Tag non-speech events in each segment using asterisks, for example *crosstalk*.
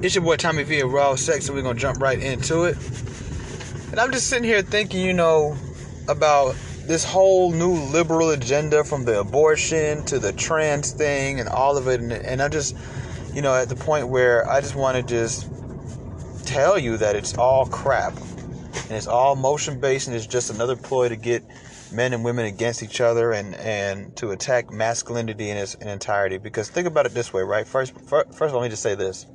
It's your boy Tommy V of Raw Sex, and we're gonna jump right into it. And I'm just sitting here thinking, you know, about this whole new liberal agenda from the abortion to the trans thing and all of it. And, and I'm just, you know, at the point where I just want to just tell you that it's all crap. And it's all motion based and it's just another ploy to get men and women against each other and, and to attack masculinity in its entirety. Because think about it this way, right? First, first, first let me just say this.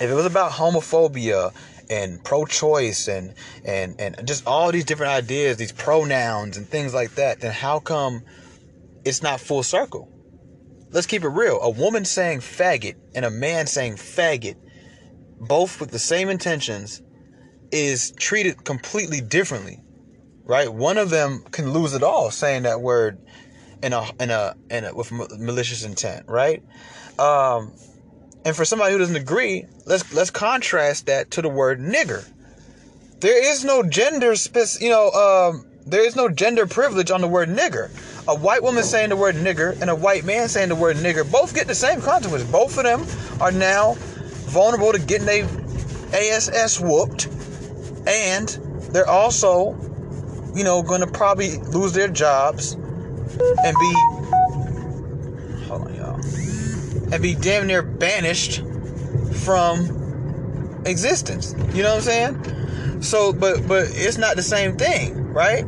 If it was about homophobia and pro-choice and and and just all these different ideas, these pronouns and things like that, then how come it's not full circle? Let's keep it real. A woman saying faggot and a man saying faggot, both with the same intentions, is treated completely differently. Right? One of them can lose it all saying that word in a in a in a with malicious intent, right? Um and for somebody who doesn't agree, let's let's contrast that to the word nigger. There is no gender spec, you know, um, there is no gender privilege on the word nigger. A white woman saying the word nigger and a white man saying the word nigger both get the same consequence. Both of them are now vulnerable to getting a ASS whooped, and they're also, you know, going to probably lose their jobs and be. And be damn near banished from existence. You know what I'm saying? So, but but it's not the same thing, right?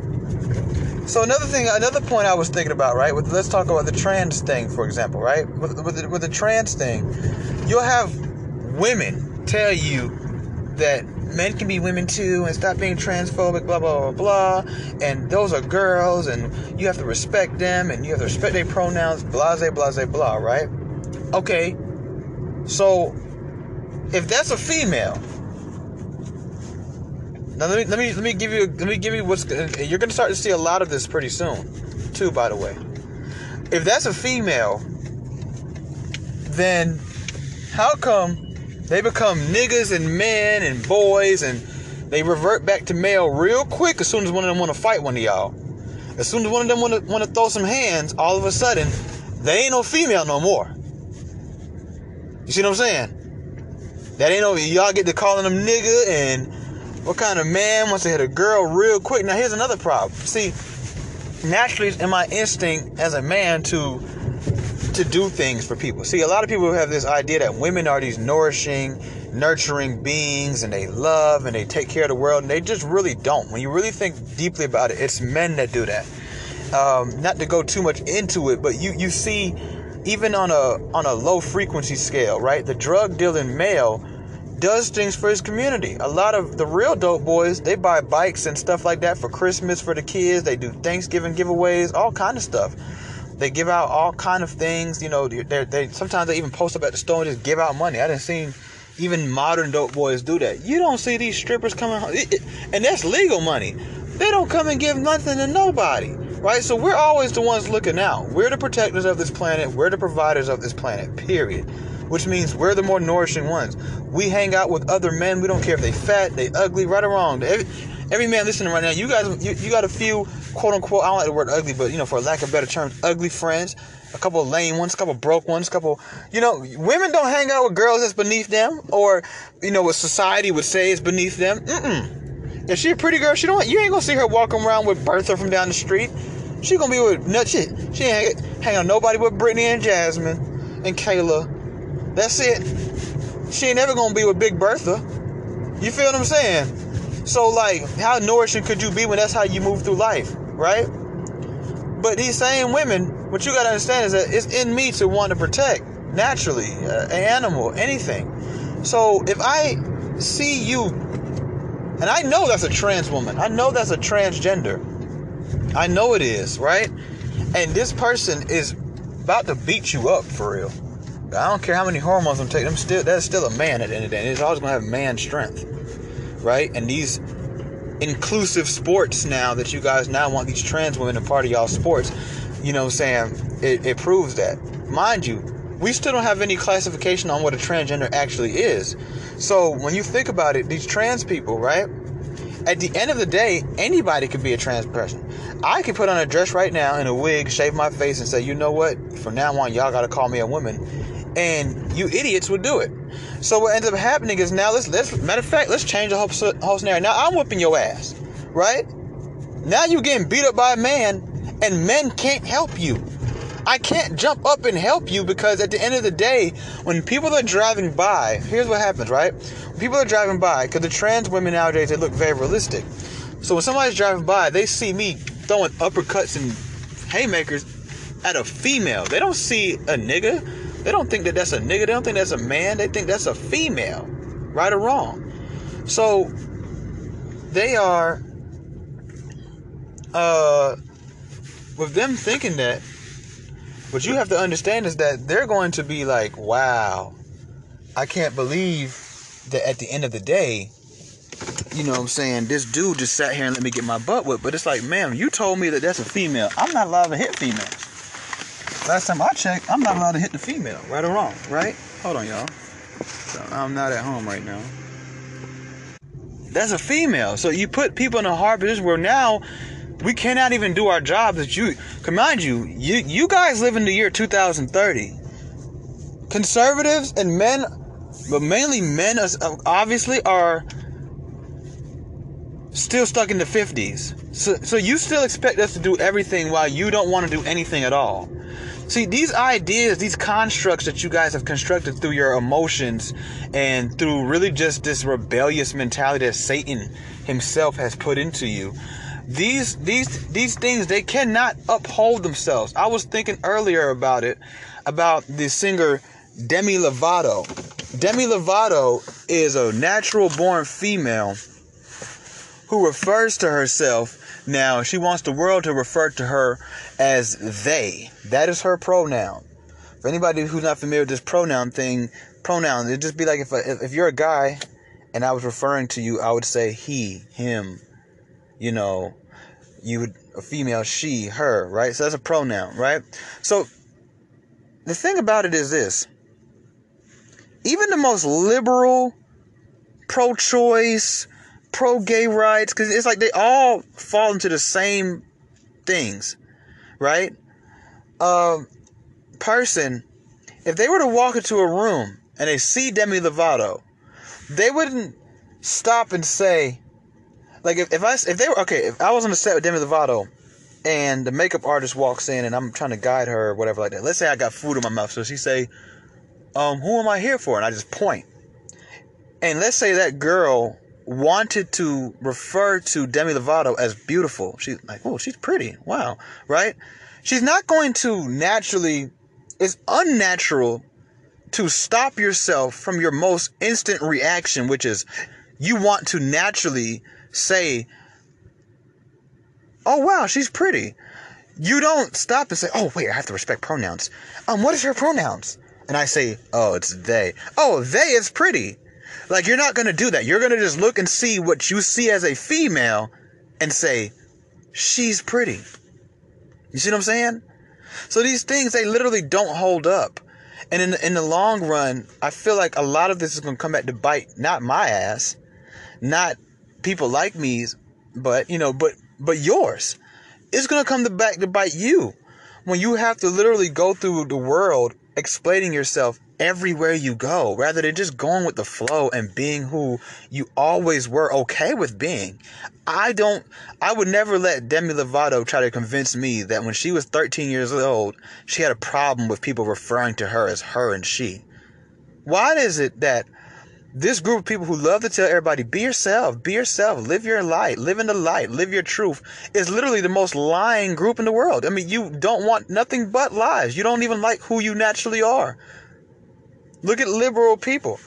So another thing, another point I was thinking about, right? With, let's talk about the trans thing, for example, right? With with the, with the trans thing, you'll have women tell you that men can be women too and stop being transphobic, blah blah blah blah. And those are girls, and you have to respect them, and you have to respect their pronouns, blase blase blah, right? Okay, so if that's a female, now let me let me let me give you let me give you what's you're gonna start to see a lot of this pretty soon, too. By the way, if that's a female, then how come they become niggas and men and boys and they revert back to male real quick as soon as one of them want to fight one of y'all? As soon as one of them want to want to throw some hands, all of a sudden they ain't no female no more. You see what I'm saying? That ain't over. y'all get to calling them nigga and what kind of man wants to hit a girl real quick? Now here's another problem. See, naturally it's in my instinct as a man to to do things for people. See, a lot of people have this idea that women are these nourishing, nurturing beings and they love and they take care of the world and they just really don't. When you really think deeply about it, it's men that do that. Um, not to go too much into it, but you you see even on a on a low frequency scale, right? The drug dealing male does things for his community. A lot of the real dope boys, they buy bikes and stuff like that for Christmas for the kids. They do Thanksgiving giveaways, all kind of stuff. They give out all kind of things. You know, they they sometimes they even post up at the store and just give out money. I didn't see even modern dope boys do that. You don't see these strippers coming, home, and that's legal money. They don't come and give nothing to nobody right? So we're always the ones looking out. We're the protectors of this planet. We're the providers of this planet, period. Which means we're the more nourishing ones. We hang out with other men. We don't care if they fat, they ugly, right or wrong. Every, every man listening right now, you guys, you, you got a few quote unquote. I don't like the word ugly, but you know, for lack of better terms, ugly friends. A couple of lame ones, a couple broke ones, a couple. You know, women don't hang out with girls that's beneath them, or you know, what society would say is beneath them. Mm-mm. If she a pretty girl, she don't. You ain't gonna see her walking around with Bertha from down the street. She gonna be with nut shit. She ain't hang on nobody but Brittany and Jasmine and Kayla. That's it. She ain't never gonna be with Big Bertha. You feel what I'm saying? So like, how nourishing could you be when that's how you move through life, right? But these same women, what you gotta understand is that it's in me to want to protect naturally uh, an animal, anything. So if I see you, and I know that's a trans woman, I know that's a transgender I know it is, right? And this person is about to beat you up for real. I don't care how many hormones I'm taking. I'm still that's still a man at the end of the day. It's always gonna have man strength, right? And these inclusive sports now that you guys now want these trans women a part of y'all sports, you know, what I'm saying it, it proves that. Mind you, we still don't have any classification on what a transgender actually is. So when you think about it, these trans people, right? At the end of the day, anybody could be a trans person. I could put on a dress right now and a wig, shave my face, and say, you know what? From now on, y'all gotta call me a woman. and you idiots would do it. So what ends up happening is now let's let's matter of fact let's change the whole, whole scenario. Now I'm whipping your ass, right? Now you're getting beat up by a man, and men can't help you. I can't jump up and help you because at the end of the day, when people are driving by, here's what happens, right? When people are driving by, because the trans women nowadays they look very realistic. So when somebody's driving by, they see me throwing uppercuts and haymakers at a female. They don't see a nigga. They don't think that that's a nigga. They don't think that's a man. They think that's a female, right or wrong. So they are, uh, with them thinking that what you have to understand is that they're going to be like, wow, I can't believe that at the end of the day, you know what I'm saying, this dude just sat here and let me get my butt whipped. But it's like, ma'am, you told me that that's a female. I'm not allowed to hit females. Last time I checked, I'm not allowed to hit the female, right or wrong, right? Hold on, y'all. So I'm not at home right now. That's a female. So you put people in a hard position where now we cannot even do our jobs that you mind you, you you guys live in the year 2030. Conservatives and men, but mainly men uh, obviously are still stuck in the 50s. So so you still expect us to do everything while you don't want to do anything at all. See, these ideas, these constructs that you guys have constructed through your emotions and through really just this rebellious mentality that Satan himself has put into you these these these things they cannot uphold themselves. I was thinking earlier about it about the singer Demi Lovato. Demi Lovato is a natural born female who refers to herself now she wants the world to refer to her as they. That is her pronoun. For anybody who's not familiar with this pronoun thing, pronoun it'd just be like if if you're a guy and I was referring to you, I would say he, him, you know, you would a female she, her, right? So that's a pronoun, right? So the thing about it is this. Even the most liberal, pro-choice, pro-gay rights, because it's like they all fall into the same things, right? Um, person, if they were to walk into a room and they see Demi Lovato, they wouldn't stop and say, like if, if I if they were okay, if I was on the set with Demi Lovato and the makeup artist walks in and I'm trying to guide her or whatever like that. Let's say I got food in my mouth, so she say, um, who am I here for? And I just point. And let's say that girl wanted to refer to Demi Lovato as beautiful. She's like, oh, she's pretty. Wow. Right? She's not going to naturally, it's unnatural to stop yourself from your most instant reaction, which is you want to naturally say, oh wow, she's pretty. You don't stop and say, oh wait, I have to respect pronouns. Um, what is her pronouns? And I say, oh, it's they. Oh, they is pretty. Like you're not gonna do that. You're gonna just look and see what you see as a female and say, she's pretty. You see what I'm saying? So these things they literally don't hold up. And in in the long run, I feel like a lot of this is going to come back to bite not my ass, not people like me's, but you know, but but yours. It's gonna come to back to bite you when you have to literally go through the world explaining yourself everywhere you go rather than just going with the flow and being who you always were okay with being. I don't I would never let Demi Lovato try to convince me that when she was 13 years old, she had a problem with people referring to her as her and she. Why is it that this group of people who love to tell everybody, be yourself, be yourself, live your light, live in the light, live your truth, is literally the most lying group in the world. I mean, you don't want nothing but lies. You don't even like who you naturally are. Look at liberal people.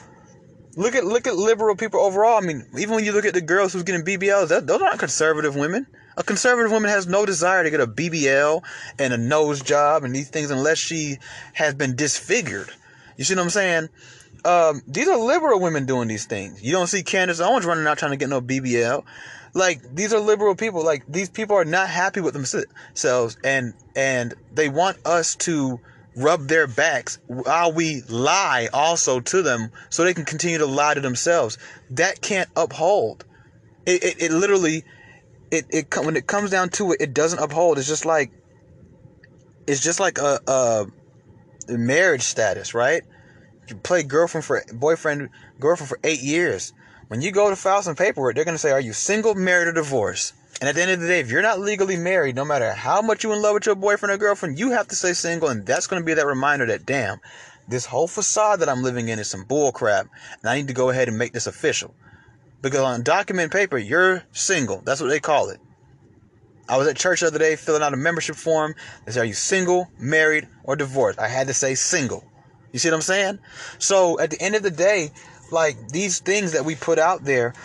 Look at look at liberal people overall. I mean, even when you look at the girls who's getting BBLs, that, those aren't conservative women. A conservative woman has no desire to get a BBL and a nose job and these things unless she has been disfigured. You see what I'm saying? Um, these are liberal women doing these things. You don't see Candace Owens running out trying to get no BBL. Like these are liberal people. Like these people are not happy with themselves, and and they want us to rub their backs while we lie also to them, so they can continue to lie to themselves. That can't uphold. It it, it literally, it it when it comes down to it, it doesn't uphold. It's just like, it's just like a, a marriage status, right? You play girlfriend for boyfriend, girlfriend for eight years. When you go to file some paperwork, they're gonna say, "Are you single, married, or divorced?" And at the end of the day, if you're not legally married, no matter how much you're in love with your boyfriend or girlfriend, you have to stay single, and that's gonna be that reminder that damn, this whole facade that I'm living in is some bull crap, and I need to go ahead and make this official. Because on document paper, you're single. That's what they call it. I was at church the other day filling out a membership form. They said, Are you single, married, or divorced? I had to say single. You see what I'm saying? So at the end of the day, like these things that we put out there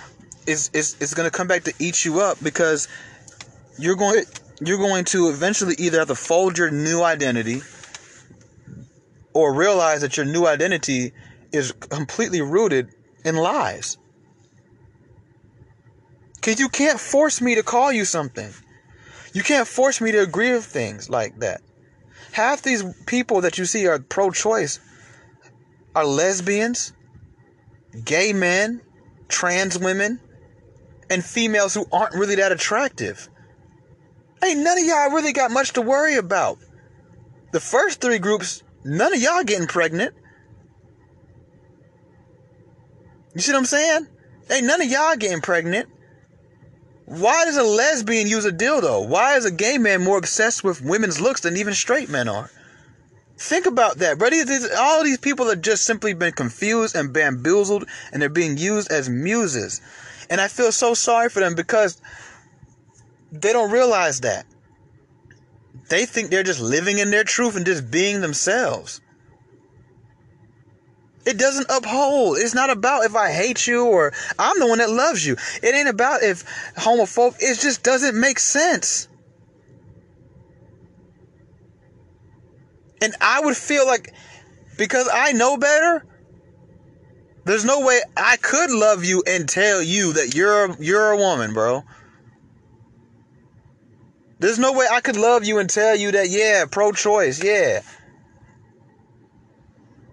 is is, is gonna come back to eat you up because you're going you're going to eventually either have to fold your new identity or realize that your new identity is completely rooted in lies. Because you can't force me to call you something. You can't force me to agree with things like that. Half these people that you see are pro choice are lesbians, gay men, trans women, and females who aren't really that attractive. Ain't none of y'all really got much to worry about. The first three groups, none of y'all getting pregnant. You see what I'm saying? Ain't none of y'all getting pregnant. Why does a lesbian use a dildo? Why is a gay man more obsessed with women's looks than even straight men are? Think about that, buddy. all these people have just simply been confused and bamboozled, and they're being used as muses. And I feel so sorry for them because they don't realize that. They think they're just living in their truth and just being themselves. It doesn't uphold. It's not about if I hate you or I'm the one that loves you. It ain't about if homophobe. It just doesn't make sense. And I would feel like because I know better, there's no way I could love you and tell you that you're you're a woman, bro. There's no way I could love you and tell you that yeah, pro-choice, yeah.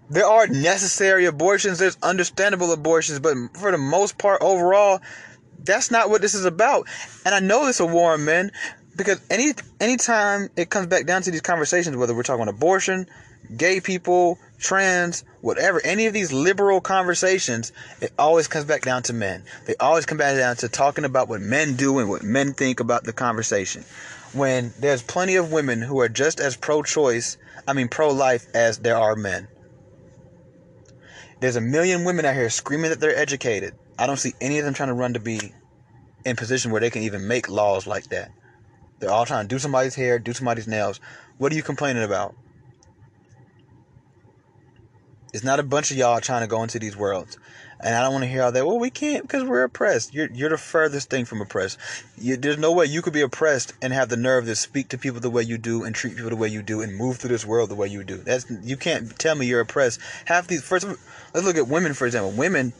There are necessary abortions, there's understandable abortions, but for the most part overall, that's not what this is about. And I know this will warn men because any anytime it comes back down to these conversations, whether we're talking abortion, gay people, trans, whatever, any of these liberal conversations, it always comes back down to men. They always come back down to talking about what men do and what men think about the conversation. When there's plenty of women who are just as pro choice, I mean pro life, as there are men. There's a million women out here screaming that they're educated. I don't see any of them trying to run to be in position where they can even make laws like that. They're all trying to do somebody's hair, do somebody's nails. What are you complaining about? It's not a bunch of y'all trying to go into these worlds. And I don't want to hear all that. Well, we can't because we're oppressed. You're you're the furthest thing from oppressed. You, there's no way you could be oppressed and have the nerve to speak to people the way you do and treat people the way you do and move through this world the way you do. That's you can't tell me you're oppressed. Half these first, let's look at women for example. Women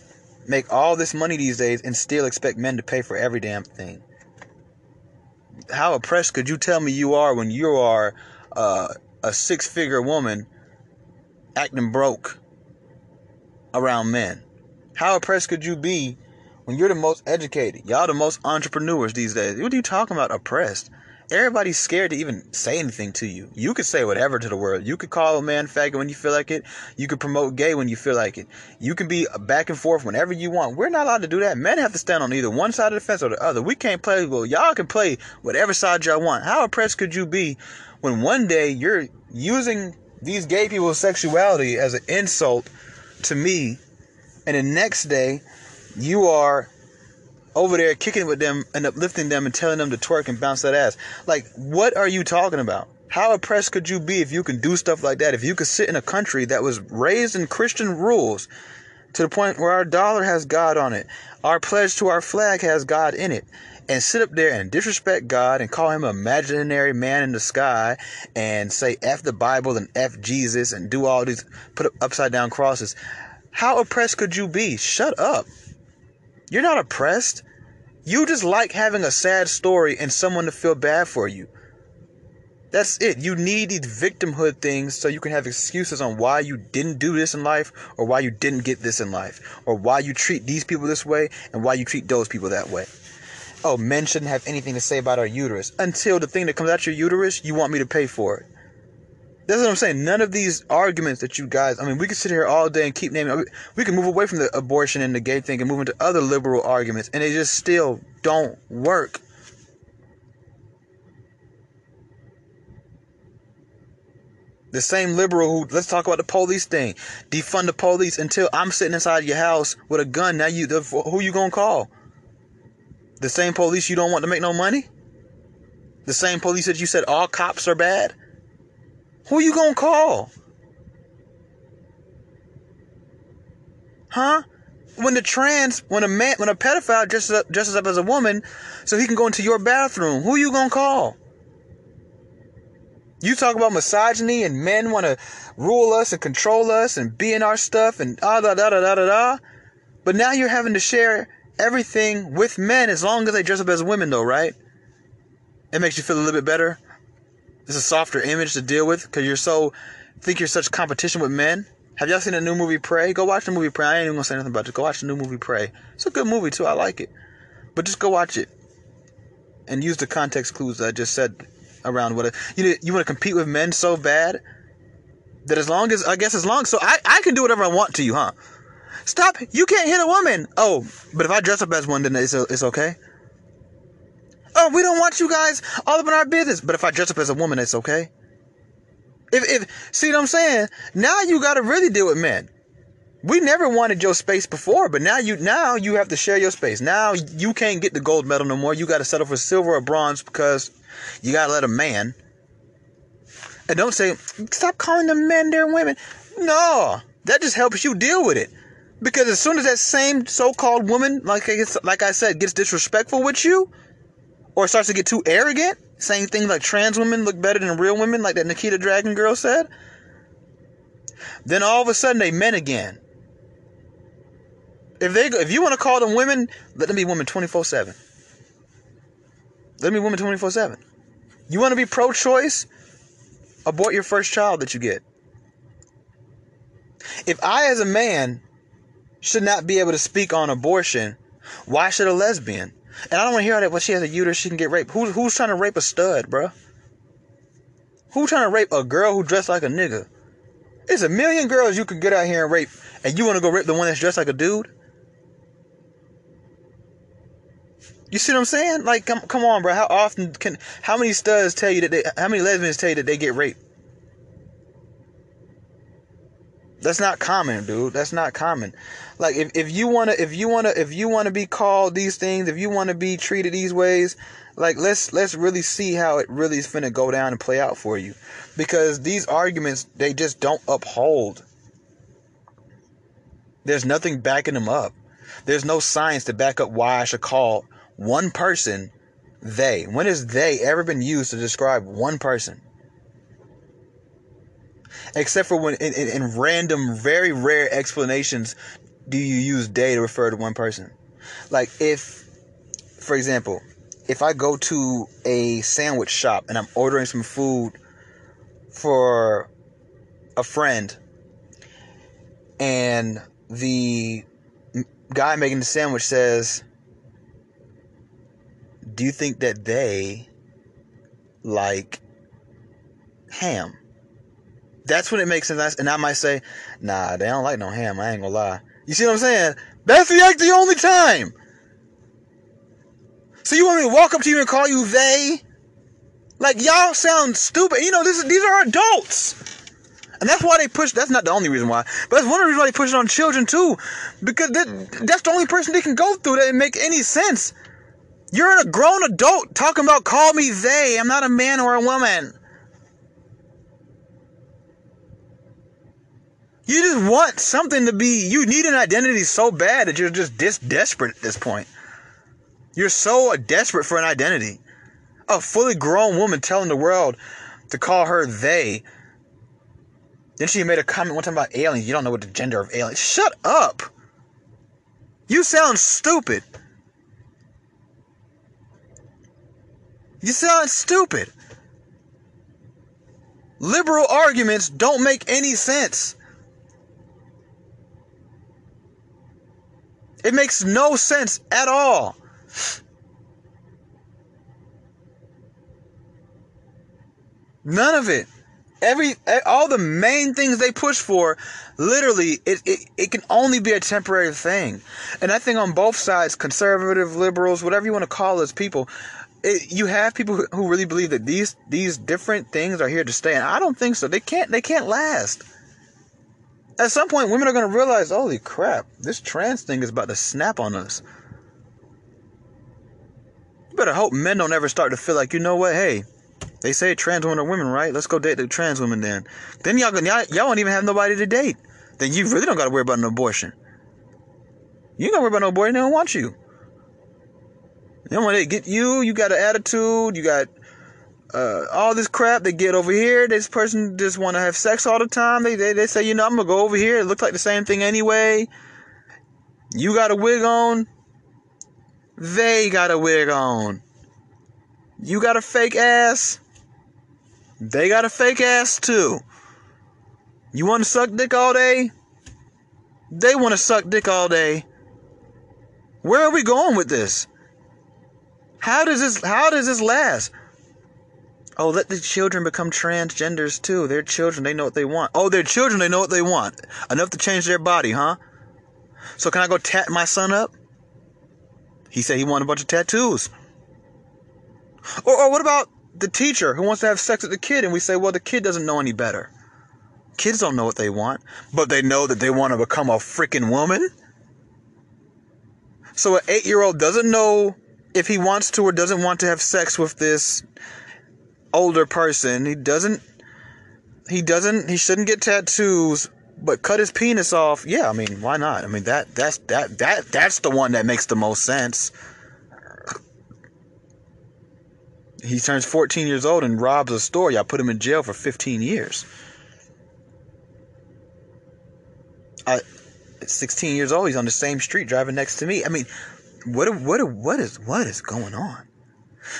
make all this money these days and still expect men to pay for every damn thing how oppressed could you tell me you are when you are uh, a six figure woman acting broke around men? How oppressed could you be when you're the most educated? Y'all the most entrepreneurs these days. What are you talking about oppressed? Everybody's scared to even say anything to you. You could say whatever to the world. You could call a man faggot when you feel like it. You could promote gay when you feel like it. You can be back and forth whenever you want. We're not allowed to do that. Men have to stand on either one side of the fence or the other. We can't play. Well, y'all can play whatever side y'all want. How oppressed could you be when one day you're using these gay people's sexuality as an insult to me, and the next day you are over there kicking with them and uplifting them and telling them to twerk and bounce that ass. Like, what are you talking about? How oppressed could you be if you can do stuff like that? If you could sit in a country that was raised in Christian rules to the point where our dollar has God on it, our pledge to our flag has God in it, and sit up there and disrespect God and call him an imaginary man in the sky and say F the Bible and F Jesus and do all these put up upside down crosses. How oppressed could you be? Shut up. You're not oppressed. You just like having a sad story and someone to feel bad for you. That's it. You need these victimhood things so you can have excuses on why you didn't do this in life or why you didn't get this in life or why you treat these people this way and why you treat those people that way. Oh, men shouldn't have anything to say about our uterus until the thing that comes out your uterus, you want me to pay for it. That's what I'm saying. None of these arguments that you guys, I mean, we could sit here all day and keep naming, we can move away from the abortion and the gay thing and move into other liberal arguments, and they just still don't work. The same liberal who let's talk about the police thing, defund the police until I'm sitting inside your house with a gun. Now you, the, who you gonna call? The same police you don't want to make no money. The same police that you said all cops are bad. Who you gonna call? Huh? When the trans, when a man, when a pedophile dresses up, dresses up as a woman, so he can go into your bathroom, who you gonna call? You talk about misogyny and men want to rule us and control us and be in our stuff and ah da da da da da da. But now you're having to share everything with men as long as they dress up as women, though, right? It makes you feel a little bit better. It's a softer image to deal with because you're so think you're such competition with men. Have y'all seen the new movie Prey? Go watch the movie Prey. I ain't even gonna say nothing about it. Go watch the new movie Prey. It's a good movie too. I like it. But just go watch it and use the context clues that I just said around what it, you you want to compete with men so bad that as long as I guess as long so I I can do whatever I want to you, huh? Stop! You can't hit a woman. Oh, but if I dress up as one, then it's it's okay. Oh, we don't want you guys all up in our business. But if I dress up as a woman, it's okay. If if see what I'm saying? Now you got to really deal with men. We never wanted your space before, but now you now you have to share your space. Now you can't get the gold medal no more. You got to settle for silver or bronze because you got to let a man. And don't say stop calling them men they're women. No, that just helps you deal with it. Because as soon as that same so-called woman, like I like I said, gets disrespectful with you, or starts to get too arrogant, saying things like trans women look better than real women, like that Nikita Dragun girl said, then all of a sudden they men again. If they if you want to call them women, let them be women 24/7. Let them be women 24/7. You want to be pro-choice? Abort your first child that you get. If I as a man should not be able to speak on abortion, why should a lesbian? And I don't want to hear that when she has a uterus, she can get raped. Who, who's trying to rape a stud, bro? Who's trying to rape a girl who dressed like a nigga? There's a million girls you could get out here and rape, and you want to go rape the one that's dressed like a dude? You see what I'm saying? Like, come, come on, bro. How often can, how many studs tell you that they, how many lesbians tell you that they get raped? That's not common, dude. That's not common. Like if, if you wanna if you wanna if you wanna be called these things, if you wanna be treated these ways, like let's let's really see how it really is finna go down and play out for you. Because these arguments they just don't uphold. There's nothing backing them up. There's no science to back up why I should call one person they. When has they ever been used to describe one person? except for when in, in, in, random, very rare explanations do you use they to refer to one person. Like if, for example, if I go to a sandwich shop and I'm ordering some food for a friend, and the guy making the sandwich says, "Do you think that they like ham?" That's when it makes sense. And I might say, nah, they don't like no ham. I ain't gonna lie. You see what I'm saying? That's the act the only time. So you want me to walk up to you and call you they? Like y'all sound stupid. You know, this is, these are adults. And that's why they push. That's not the only reason why, but that's one of the reasons why they push it on children too, because that, that's the only person they can go through that make any sense. You're a grown adult talking about call me they. I'm not a man or a woman. You just want something to be, you need an identity so bad that you're just this desperate at this point. You're so desperate for an identity. A fully grown woman telling the world to call her they. Then she made a comment one time about aliens. You don't know what the gender of aliens. Shut up. You sound stupid. You sound stupid. Liberal arguments don't make any sense. It makes no sense at all. None of it. every all the main things they push for literally it, it, it can only be a temporary thing and i think on both sides conservative liberals whatever you want to call us people it, you have people who really believe that these these different things are here to stay and i don't think so they can't they can't last at some point women are going to realize holy crap this trans thing is about to snap on us you better hope men don't ever start to feel like you know what hey they say trans women are women, right? Let's go date the trans women then. Then y'all, y'all, y'all won't even have nobody to date. Then you really don't got to worry about an abortion. You ain't got to worry about no abortion. They don't want you. Then when they get you, you got an attitude. You got uh, all this crap they get over here. This person just want to have sex all the time. They, they they say, you know, I'm gonna go over here. It looks like the same thing anyway. You got a wig on. They got a wig on. You got a fake ass. They got a fake ass too. You want to suck dick all day? They want to suck dick all day. Where are we going with this? How does this how does this last? Oh, let the children become transgenders too. They're children, they know what they want. Oh, they're children, they know what they want. Enough to change their body, huh? So can I go tat my son up? He said he wanted a bunch of tattoos. Or, or what about the teacher who wants to have sex with the kid and we say, well, the kid doesn't know any better. Kids don't know what they want, but they know that they want to become a freaking woman. So an eight year old doesn't know if he wants to or doesn't want to have sex with this older person. He doesn't he doesn't he shouldn't get tattoos, but cut his penis off. Yeah, I mean, why not? I mean that that's that that that's the one that makes the most sense. He turns 14 years old and robs a store. Y'all put him in jail for 15 years. I, 16 years old, he's on the same street driving next to me. I mean, what what what is what is going on?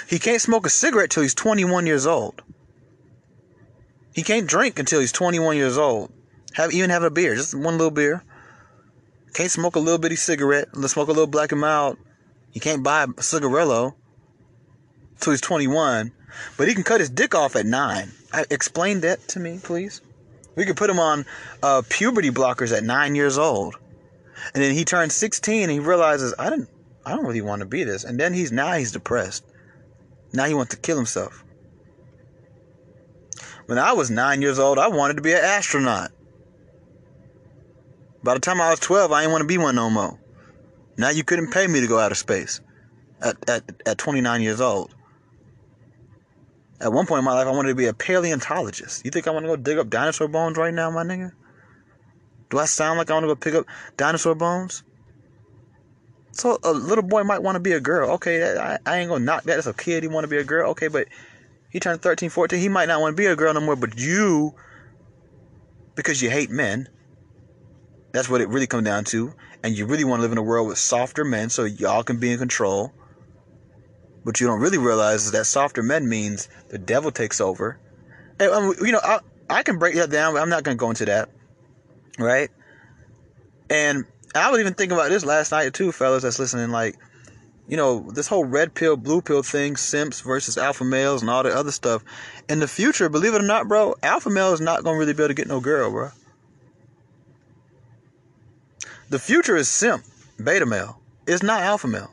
He can't smoke a cigarette till he's 21 years old. He can't drink until he's 21 years old. Have even have a beer, just one little beer. Can't smoke a little bitty cigarette. Let's smoke a little black and mild. He can't buy a cigarillo till he's 21, but he can cut his dick off at nine. I, explain that to me, please. We could put him on uh, puberty blockers at nine years old, and then he turns 16 and he realizes I didn't, I don't really want to be this, and then he's now he's depressed. Now he wants to kill himself. When I was nine years old, I wanted to be an astronaut. By the time I was 12, I didn't want to be one no more. Now you couldn't pay me to go out of space at, at, at 29 years old. At one point in my life, I wanted to be a paleontologist. You think I want to go dig up dinosaur bones right now, my nigga? Do I sound like I want to go pick up dinosaur bones? So a little boy might want to be a girl. Okay, I, I ain't gonna knock that. As a kid, he want to be a girl. Okay, but he turned 13, 14. He might not want to be a girl no more. But you, because you hate men, that's what it really comes down to. And you really want to live in a world with softer men so y'all can be in control. But you don't really realize is that softer men means the devil takes over. And, um, you know, I, I can break that down, but I'm not going to go into that. Right? And I was even thinking about this last night, too, fellas that's listening. Like, you know, this whole red pill, blue pill thing, simps versus alpha males and all the other stuff. In the future, believe it or not, bro, alpha male is not to really be able to get no girl, bro. The future is simp, beta male. It's not alpha male.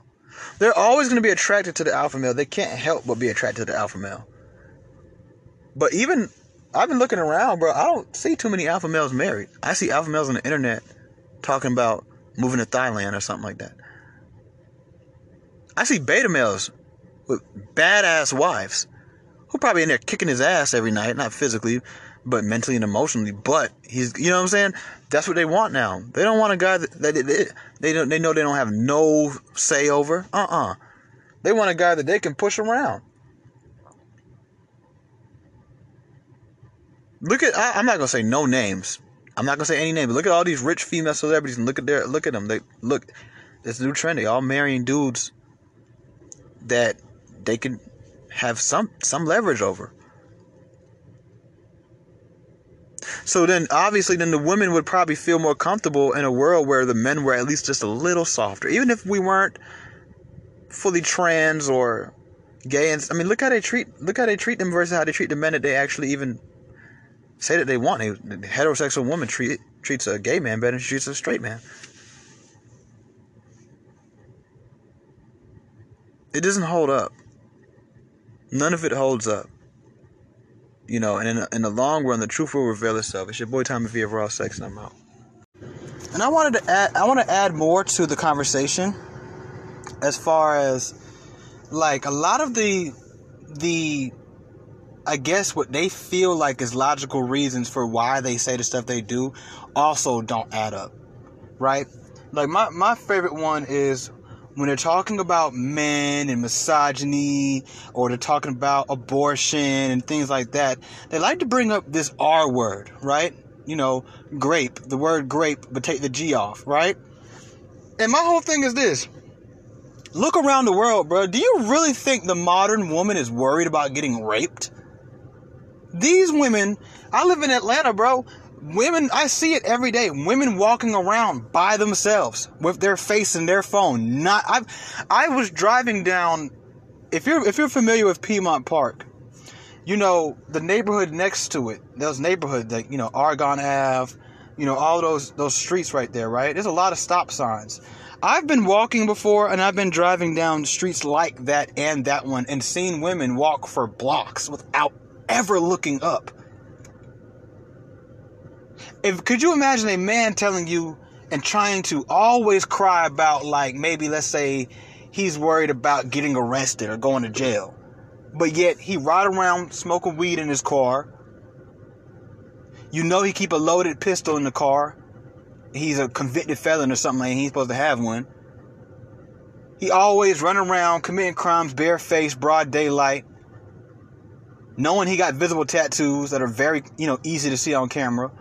They're always to be attracted to the alpha male. They can't help but be attracted to the alpha male. But even I've been looking around, bro. I don't see too many alpha males married. I see alpha males on the internet talking about moving to Thailand or something like that. I see beta males with badass wives who probably in there kicking his ass every night, not physically, but mentally and emotionally. But he's, you know what I'm saying? That's what they want now. They don't want a guy that, that they, they don't. They know they don't have no say over. Uh-uh. They want a guy that they can push around. Look at. I, I'm not gonna say no names. I'm not gonna say any names. Look at all these rich female celebrities and look at their. Look at them. They look. this new trend. They all marrying dudes that they can have some some leverage over. So then, obviously, then the women would probably feel more comfortable in a world where the men were at least just a little softer, even if we weren't fully trans or gay. And I mean, look how they treat look how they treat them versus how they treat the men that they actually even say that they want. A heterosexual woman treat, treats a gay man better than she treats a straight man. It doesn't hold up. None of it holds up. You know, and in, in the long run, the truth will reveal itself. It's your boy Tommy V of Raw Sex, and I'm out. And I wanted to add, I want to add more to the conversation, as far as like a lot of the the I guess what they feel like is logical reasons for why they say the stuff they do also don't add up. Right? Like my, my favorite one is when they're talking about men and misogyny or they're talking about abortion and things like that, they like to bring up this R word, right? You know, grape, the word grape, but take the G off, right? And my whole thing is this. Look around the world, bro. Do you really think the modern woman is worried about getting raped? These women, I live in Atlanta, bro. Women, I see it every day. Women walking around by themselves with their face in their phone. Not, I, I was driving down. If you're if you're familiar with Piedmont Park, you know the neighborhood next to it. Those neighborhood that, you know Argonne Ave, you know all those those streets right there, right? There's a lot of stop signs. I've been walking before and I've been driving down streets like that and that one and seen women walk for blocks without ever looking up. If could you imagine a man telling you and trying to always cry about like maybe let's say he's worried about getting arrested or going to jail. But yet he ride around smoking weed in his car. You know he keep a loaded pistol in the car. He's a convicted felon or something like. He's supposed to have one. He always run around committing crimes barefaced, broad daylight knowing he got visible tattoos that are very, you know, easy to see on camera.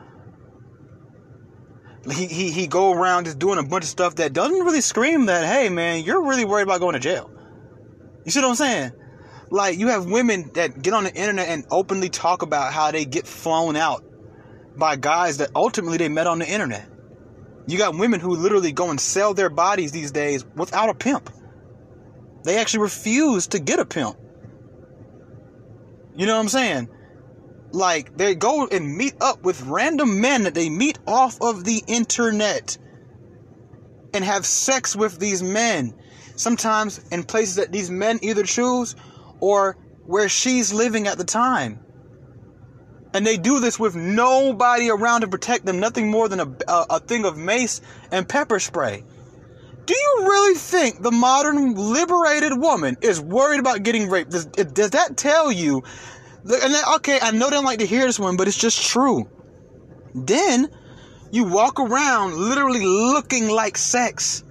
He, he, he go around just doing a bunch of stuff that doesn't really scream that, hey man, you're really worried about going to jail. You see what I'm saying? Like you have women that get on the internet and openly talk about how they get flown out by guys that ultimately they met on the internet. You got women who literally go and sell their bodies these days without a pimp. They actually refuse to get a pimp. You know what I'm saying? Like they go and meet up with random men that they meet off of the internet and have sex with these men. Sometimes in places that these men either choose or where she's living at the time. And they do this with nobody around to protect them, nothing more than a, a, a thing of mace and pepper spray. Do you really think the modern liberated woman is worried about getting raped? Does, does that tell you? And okay, I know they don't like to hear this one, but it's just true. Then you walk around literally looking like sex.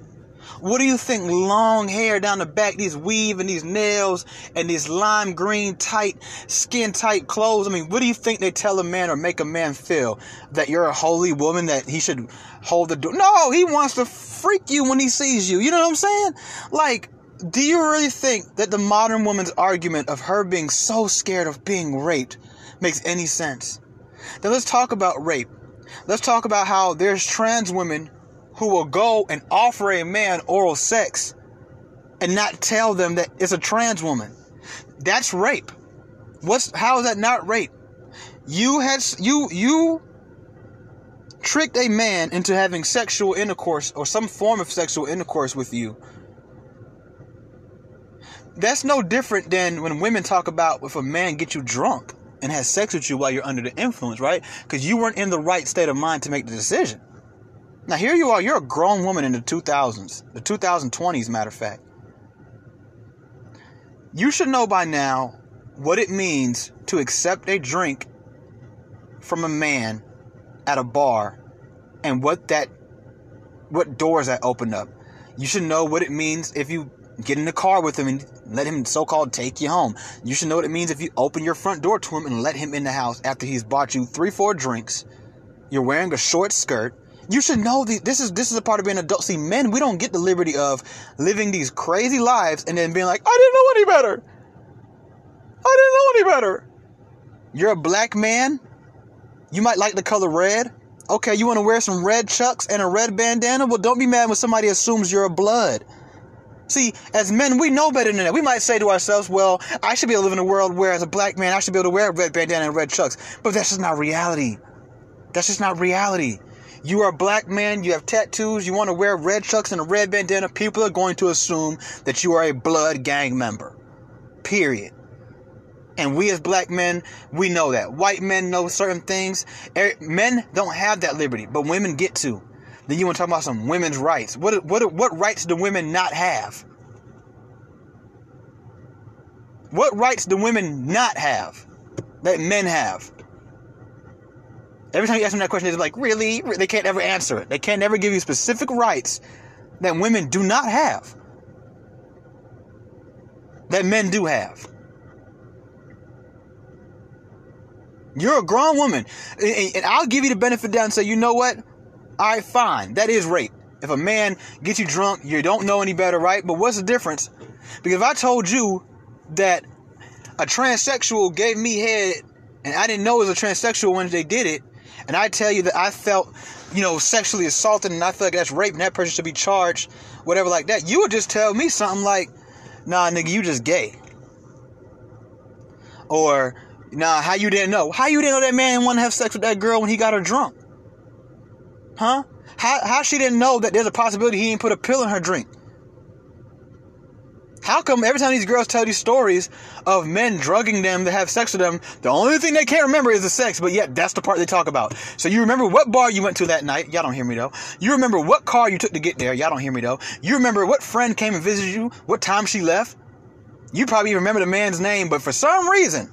What do you think? Long hair down the back, these weave and these nails and these lime green tight, skin tight clothes. I mean, what do you think they tell a man or make a man feel? That you're a holy woman, that he should hold the door? No, he wants to freak you when he sees you. You know what I'm saying? Like, do you really think that the modern woman's argument of her being so scared of being raped makes any sense? Then let's talk about rape. Let's talk about how there's trans women who will go and offer a man oral sex and not tell them that it's a trans woman. That's rape. What's how is that not rape? You had you you tricked a man into having sexual intercourse or some form of sexual intercourse with you. That's no different than when women talk about if a man gets you drunk and has sex with you while you're under the influence, right? Because you weren't in the right state of mind to make the decision. Now here you are, you're a grown woman in the 2000s, the 2020s, matter of fact. You should know by now what it means to accept a drink from a man at a bar and what that what doors that open up. You should know what it means if you get in the car with him and let him so-called take you home. You should know what it means if you open your front door to him and let him in the house after he's bought you 3-4 drinks. You're wearing a short skirt you should know the, this is this is a part of being adult. See, men, we don't get the liberty of living these crazy lives and then being like, I didn't know any better. I didn't know any better. You're a black man. You might like the color red. Okay, you want to wear some red chucks and a red bandana? Well, don't be mad when somebody assumes you're a blood. See, as men, we know better than that. We might say to ourselves, well, I should be able to live in a world where, as a black man, I should be able to wear a red bandana and red chucks. But that's just not reality. That's just not reality. You are a black man, you have tattoos, you want to wear red chucks and a red bandana, people are going to assume that you are a blood gang member. Period. And we as black men, we know that. White men know certain things. Men don't have that liberty, but women get to. Then you want to talk about some women's rights. What, what, what rights do women not have? What rights do women not have that men have? Every time you ask them that question, they're like, really? They can't ever answer it. They can't ever give you specific rights that women do not have, that men do have. You're a grown woman, and I'll give you the benefit down and say, you know what? All right, fine. That is rape. If a man gets you drunk, you don't know any better, right? But what's the difference? Because if I told you that a transsexual gave me head and I didn't know it was a transsexual when they did it, and I tell you that I felt, you know, sexually assaulted and I feel like that's rape and that person should be charged, whatever like that, you would just tell me something like, nah, nigga, you just gay. Or, nah, how you didn't know? How you didn't know that man wanted to have sex with that girl when he got her drunk? Huh? How, how she didn't know that there's a possibility he didn't put a pill in her drink? How come every time these girls tell these stories of men drugging them to have sex with them, the only thing they can't remember is the sex, but yet that's the part they talk about. So you remember what bar you went to that night, y'all don't hear me though. You remember what car you took to get there, y'all don't hear me though. You remember what friend came and visited you, what time she left. You probably even remember the man's name, but for some reason,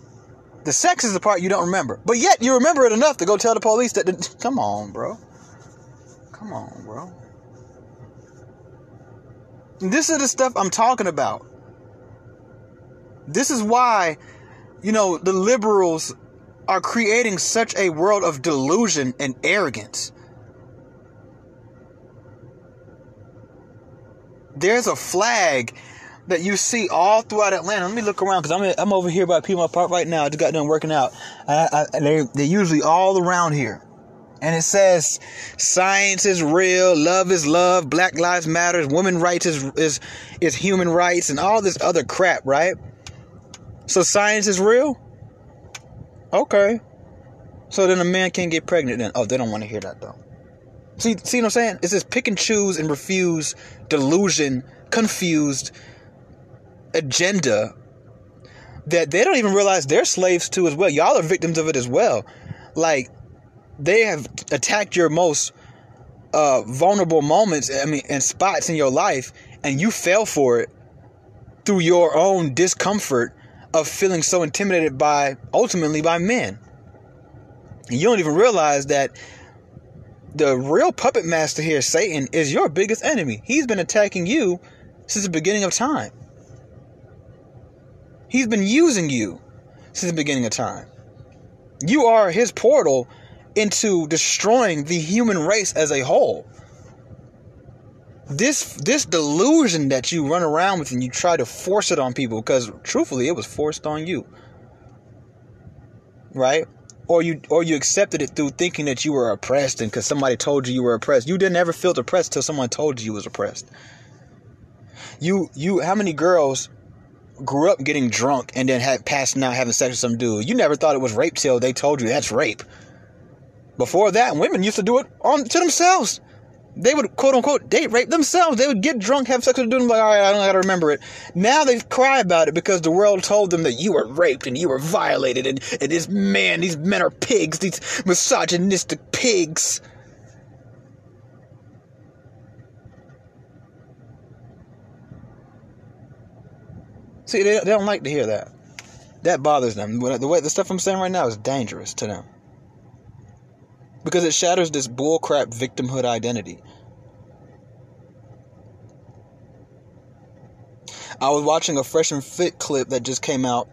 the sex is the part you don't remember. But yet you remember it enough to go tell the police that, the, come on, bro. Come on, bro. This is the stuff I'm talking about. This is why, you know, the liberals are creating such a world of delusion and arrogance. There's a flag that you see all throughout Atlanta. Let me look around because I'm I'm over here by Piedmont Park right now. I just got done working out. I, I, they they're usually all around here and it says science is real, love is love, Black Lives Matters, women rights is is is human rights, and all this other crap, right? So science is real. Okay. So then a man can't get pregnant. Then oh, they don't want to hear that though. See, see what I'm saying? It's this pick and choose and refuse, delusion, confused agenda that they don't even realize they're slaves to as well. Y'all are victims of it as well. Like they have attacked your most uh, vulnerable moments, I mean, and spots in your life, and you fell for it through your own discomfort of feeling so intimidated by, ultimately, by men. And you don't even realize that the real puppet master here, Satan, is your biggest enemy. He's been attacking you since the beginning of time. He's been using you since the beginning of time. You are his portal into destroying the human race as a whole. This this delusion that you run around with and you try to force it on people because truthfully it was forced on you. Right? Or you or you accepted it through thinking that you were oppressed and because somebody told you you were oppressed. You didn't ever feel oppressed till someone told you you was oppressed. You you how many girls grew up getting drunk and then had passing out having sex with some dude? You never thought it was rape till they told you that's rape. Before that, women used to do it on to themselves. They would quote unquote date rape themselves. They would get drunk, have sex with a dude, and like, all right, I don't gotta remember it. Now they cry about it because the world told them that you were raped and you were violated, and, and this man, these men are pigs, these misogynistic pigs. See, they, they don't like to hear that. That bothers them. The way the stuff I'm saying right now is dangerous to them because it shatters this bullcrap victimhood identity. I was watching a Fresh and Fit clip that just came out,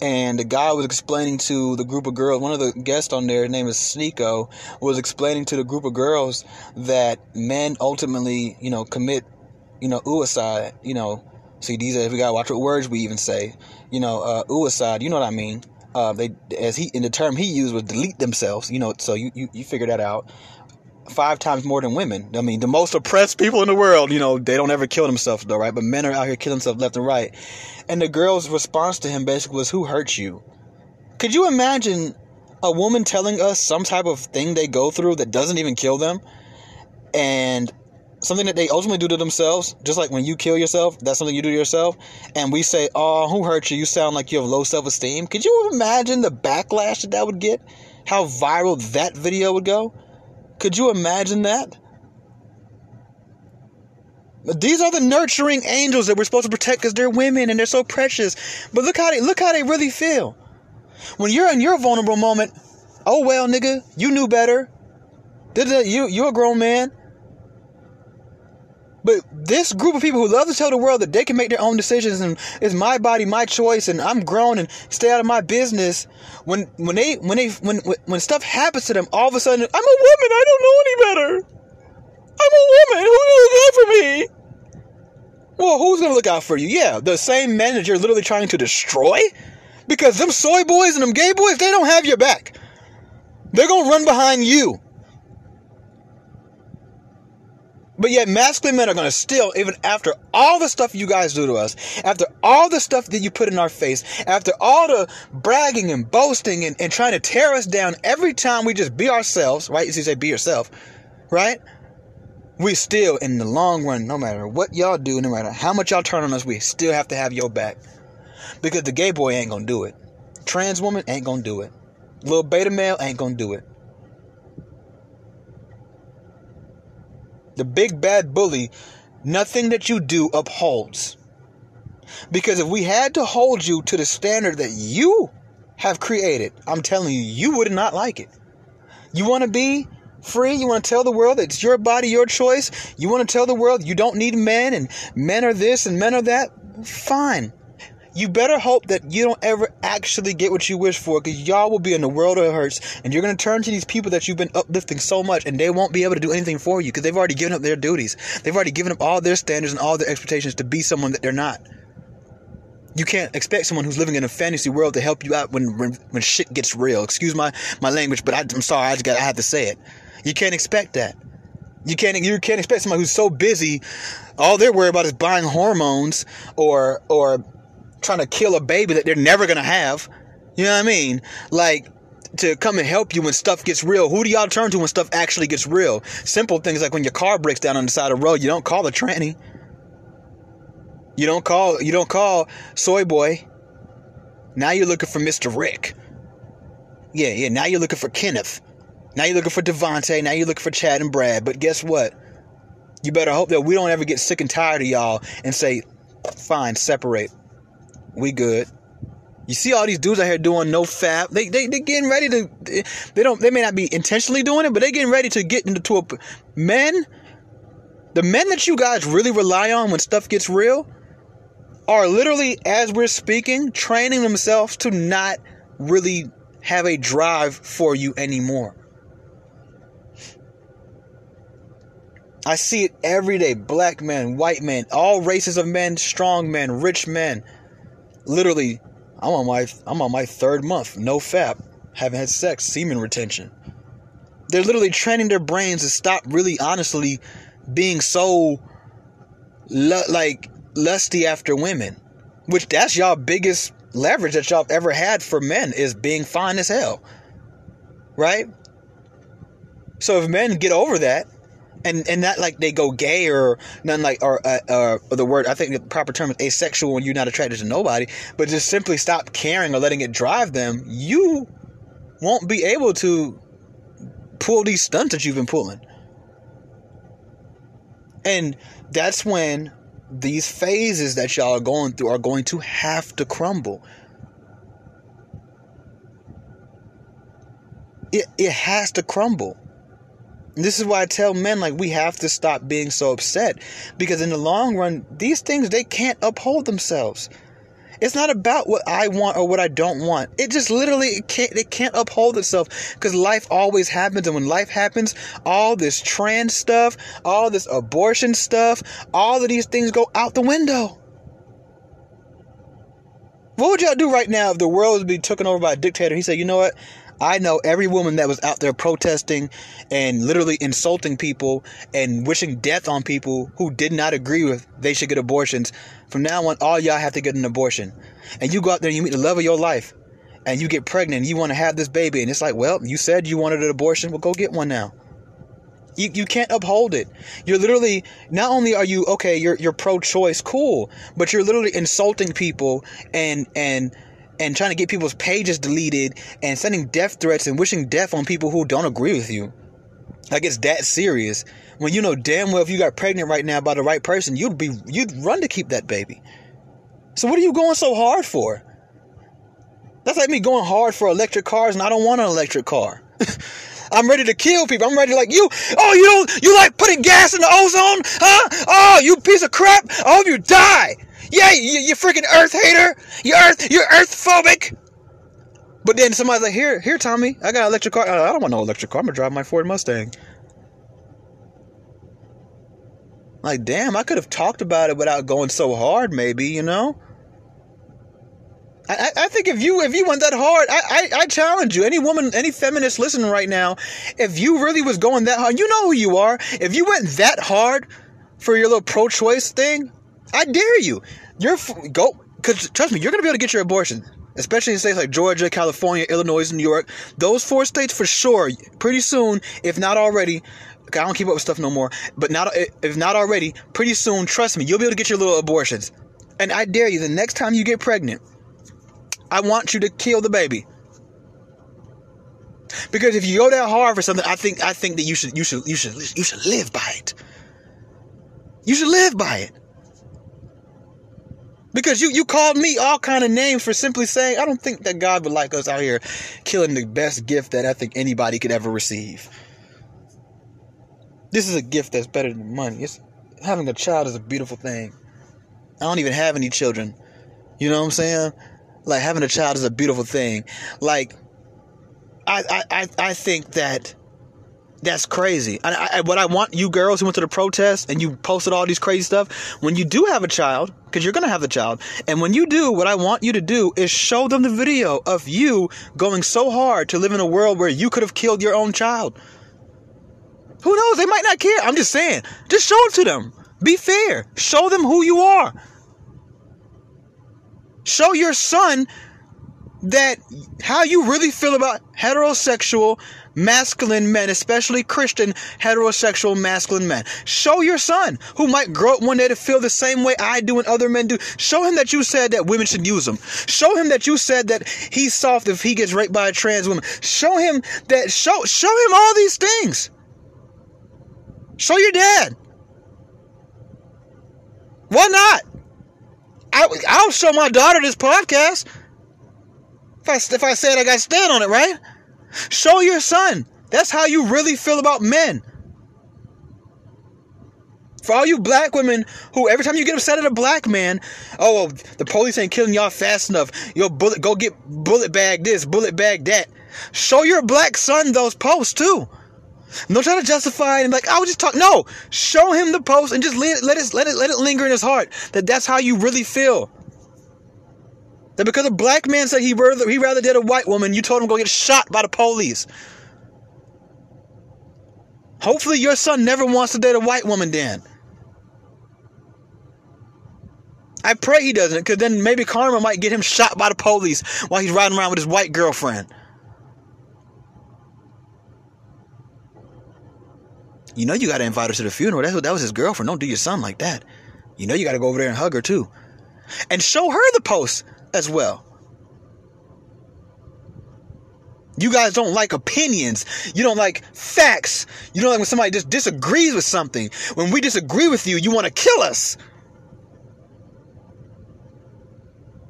and the guy was explaining to the group of girls. One of the guests on there, his name is Sneako, was explaining to the group of girls that men ultimately, you know, commit, you know, suicide. You know, see these. Are, we gotta watch what words we even say. You know, uh, suicide. You know what I mean? Uh, they as he in the term he used was delete themselves. You know, so you, you you figure that out. five times more than women. I mean, the most oppressed people in the world, you know, they don't ever kill themselves though, right? But men are out here killing themselves left and right. And the girl's response to him basically was, "Who hurt you?" Could you imagine a woman telling us some type of thing they go through that doesn't even kill them, and something that they ultimately do to themselves, just like when you kill yourself, that's something you do to yourself, and we say, "Oh, who hurt you? You sound like you have low self-esteem." Could you imagine the backlash that that would get? How viral that video would go? Could you imagine that? These are the nurturing angels that we're supposed to protect because they're women and they're so precious. But look how they look how they really feel. When you're in your vulnerable moment, oh well, nigga, you knew better. You you're a grown man. But this group of people who love to tell the world that they can make their own decisions and it's my body, my choice, and I'm grown and stay out of my business. When when they when they when when stuff happens to them, all of a sudden I'm a woman. I don't know any better. I'm a woman. Who's gonna look out for me? Well, who's gonna look out for you? Yeah, the same men that you're literally trying to destroy. Because them soy boys and them gay boys, they don't have your back. They're gonna run behind you. But yet, masculine men are going to still, even after all the stuff you guys do to us, after all the stuff that you put in our face, after all the bragging and boasting and, and trying to tear us down every time we just be ourselves, right? You see, say be yourself, right? We still, in the long run, no matter what y'all do, no matter how much y'all turn on us, we still have to have your back. Because the gay boy ain't going to do it. Trans woman ain't going to do it. Little beta male ain't going to do it. The big bad bully, nothing that you do upholds. Because if we had to hold you to the standard that you have created, I'm telling you, you would not like it. You want to be free? You want to tell the world it's your body, your choice? You want to tell the world you don't need men and men are this and men are that? Fine you better hope that you don't ever actually get what you wish for because y'all will be in the world of hurts and you're going to turn to these people that you've been uplifting so much and they won't be able to do anything for you because they've already given up their duties. They've already given up all their standards and all their expectations to be someone that they're not. You can't expect someone who's living in a fantasy world to help you out when when, when shit gets real. Excuse my, my language, but I, I'm sorry, I just got I have to say it. You can't expect that. You can't you can't expect someone who's so busy, all they're worried about is buying hormones or or trying to kill a baby that they're never gonna have. You know what I mean? Like to come and help you when stuff gets real. Who do y'all turn to when stuff actually gets real? Simple things like when your car breaks down on the side of the road, you don't call the tranny. You don't call you don't call soy boy. Now you're looking for Mr. Rick. Yeah, yeah. Now you're looking for Kenneth. Now you're looking for Devontae. Now you're looking for Chad and Brad. But guess what? You better hope that we don't ever get sick and tired of y'all and say, fine, separate we good. You see all these dudes out here doing no fap. They they they getting ready to. They don't. They may not be intentionally doing it, but they getting ready to get into a men. The men that you guys really rely on when stuff gets real are literally, as we're speaking, training themselves to not really have a drive for you anymore. I see it every day. Black men, white men, all races of men, strong men, rich men literally, I'm on my I'm on my third month, no fap, haven't had sex, semen retention. They're literally training their brains to stop really honestly being so like lusty after women, which that's y'all biggest leverage that y'all ever had for men is being fine as hell. Right? So if men get over that, and and not like they go gay or nothing like or uh, uh, the word I think the proper term is asexual when you're not attracted to nobody, but just simply stop caring or letting it drive them. You won't be able to pull these stunts that you've been pulling, and that's when these phases that y'all are going through are going to have to crumble. It, it has to crumble this is why I tell men like we have to stop being so upset because in the long run these things they can't uphold themselves. It's not about what I want or what I don't want. It just literally it can't it can't uphold itself because life always happens and when life happens all this trans stuff, all this abortion stuff, all of these things go out the window. What would y'all do right now if the world would be taken over by a dictator? He said, "You know what? I know every woman that was out there protesting and literally insulting people and wishing death on people who did not agree with they should get abortions. From now on, all y'all have to get an abortion. And you go out there and you meet the love of your life and you get pregnant and you want to have this baby. And it's like, well, you said you wanted an abortion. Well, go get one now. You, you can't uphold it. You're literally not only are you okay, you're you're pro-choice, cool, but you're literally insulting people and and and trying to get people's pages deleted and sending death threats and wishing death on people who don't agree with you. Like it's that serious. When you know damn well if you got pregnant right now by the right person, you'd be you'd run to keep that baby. So what are you going so hard for? That's like me going hard for electric cars and I don't want an electric car. *laughs* I'm ready to kill people. I'm ready like you. Oh, you don't. You like putting gas in the ozone, huh? Oh, you piece of crap. I hope you die. Yeah, you, you freaking Earth hater. You Earth. You're Earth phobic. But then somebody's like, here, here, Tommy. I got an electric car. I don't want no electric car. I'm gonna drive my Ford Mustang. Like, damn, I could have talked about it without going so hard. Maybe you know. I, I think if you if you went that hard, I, I, I challenge you. Any woman, any feminist listening right now, if you really was going that hard, you know who you are. If you went that hard for your little pro-choice thing, I dare you. You're go because trust me, you're gonna be able to get your abortion, especially in states like Georgia, California, Illinois, New York. Those four states for sure. Pretty soon, if not already. I don't keep up with stuff no more, but not eh, if not already, pretty soon, trust me, you'll be able to get your little abortions. And I dare you, the next time you get pregnant, I want you to kill the baby. Because if you go that hard for something, I think I think that you should you should you should you should live by it. You should live by it. Because you, you called me all kind of names for simply saying, I don't think that God would like us out here killing the best gift that I think anybody could ever receive. This is a gift that's better than money. It's, having a child is a beautiful thing. I don't even have any children. You know what I'm saying? Like having a child is a beautiful thing. Like I I I think that that's crazy. I, I, what I want you girls who went to the protest and you posted all these crazy stuff, when you do have a child, because you're going to have the child, and when you do, what I want you to do is show them the video of you going so hard to live in a world where you could have killed your own child. Who knows? They might not care. I'm just saying. Just show it to them. Be fair. Show them who you are. Show your son that how you really feel about heterosexual masculine men, especially Christian heterosexual masculine men. Show your son, who might grow up one day to feel the same way I do and other men do. Show him that you said that women should use him. Show him that you said that he's soft if he gets raped by a trans woman. Show him that show show him all these things. Show your dad. Why not? I, I'll show my daughter this podcast. If I, if I say it, I got to stand on it, right? Show your son. That's how you really feel about men. For all you black women who every time you get upset at a black man, oh, the police ain't killing y'all fast enough. Yo, bullet, go get bullet bag this, bullet bag that. Show your black son those posts too. Don't try to justify it and like I was just talking. No, show him the post and just let it let it let it linger in his heart that that's how you really feel. That because a black man said he rather he rather did a white woman, you told him go get shot by the police. Hopefully your son never wants to date a white woman then. I pray he doesn't, because then maybe karma might get him shot by the police while he's riding around with his white girlfriend. You know you got to invite her to the funeral. That's what that was his girlfriend. Don't do your son like that. You know you got to go over there and hug her too. And show her the post as well. You guys don't like opinions. You don't like facts. You don't like when somebody just disagrees with something. When we disagree with you, you want to kill us.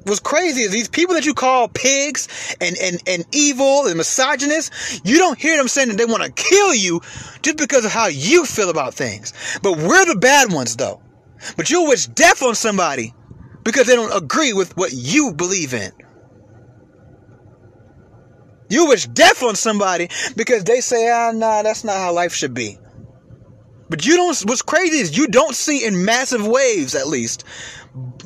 What's crazy is these people that you call pigs and, and, and evil and misogynist, you don't hear them saying that they want to kill you just because of how you feel about things. But we're the bad ones though. But you'll wish death on somebody because they don't agree with what you believe in. You wish death on somebody because they say, ah, nah, that's not how life should be. But you don't, what's crazy is you don't see in massive waves, at least,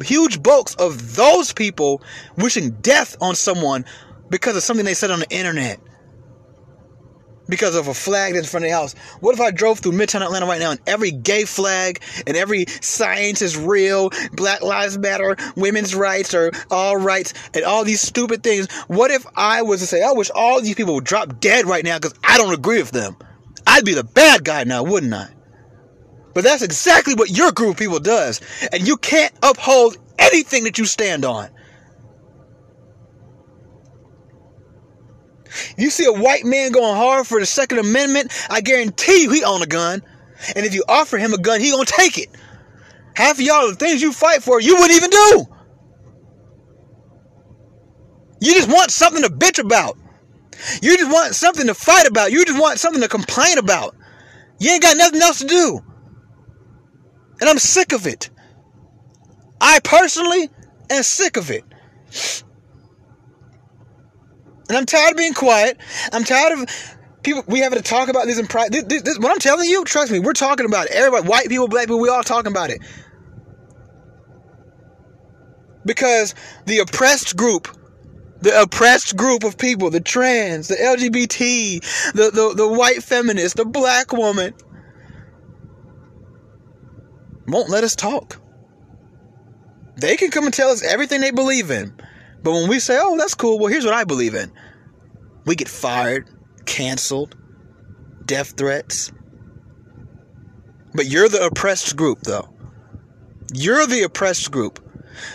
huge bulks of those people wishing death on someone because of something they said on the internet. Because of a flag that's in front of the house. What if I drove through Midtown Atlanta right now and every gay flag and every science is real, Black Lives Matter, women's rights are all rights, and all these stupid things? What if I was to say, I wish all these people would drop dead right now because I don't agree with them? I'd be the bad guy now, wouldn't I? But that's exactly what your group of people does. And you can't uphold anything that you stand on. You see a white man going hard for the Second Amendment, I guarantee you he own a gun. And if you offer him a gun, he gonna take it. Half of y'all, the things you fight for, you wouldn't even do. You just want something to bitch about. You just want something to fight about. You just want something to complain about. You ain't got nothing else to do. And I'm sick of it. I personally am sick of it. And I'm tired of being quiet. I'm tired of people. We having to talk about this in private. This, this, what I'm telling you, trust me, we're talking about it. Everybody, white people, black people, we all talking about it. Because the oppressed group, the oppressed group of people, the trans, the LGBT, the, the, the white feminist, the black woman, won't let us talk. They can come and tell us everything they believe in. But when we say, oh, that's cool, well, here's what I believe in we get fired, canceled, death threats. But you're the oppressed group, though. You're the oppressed group.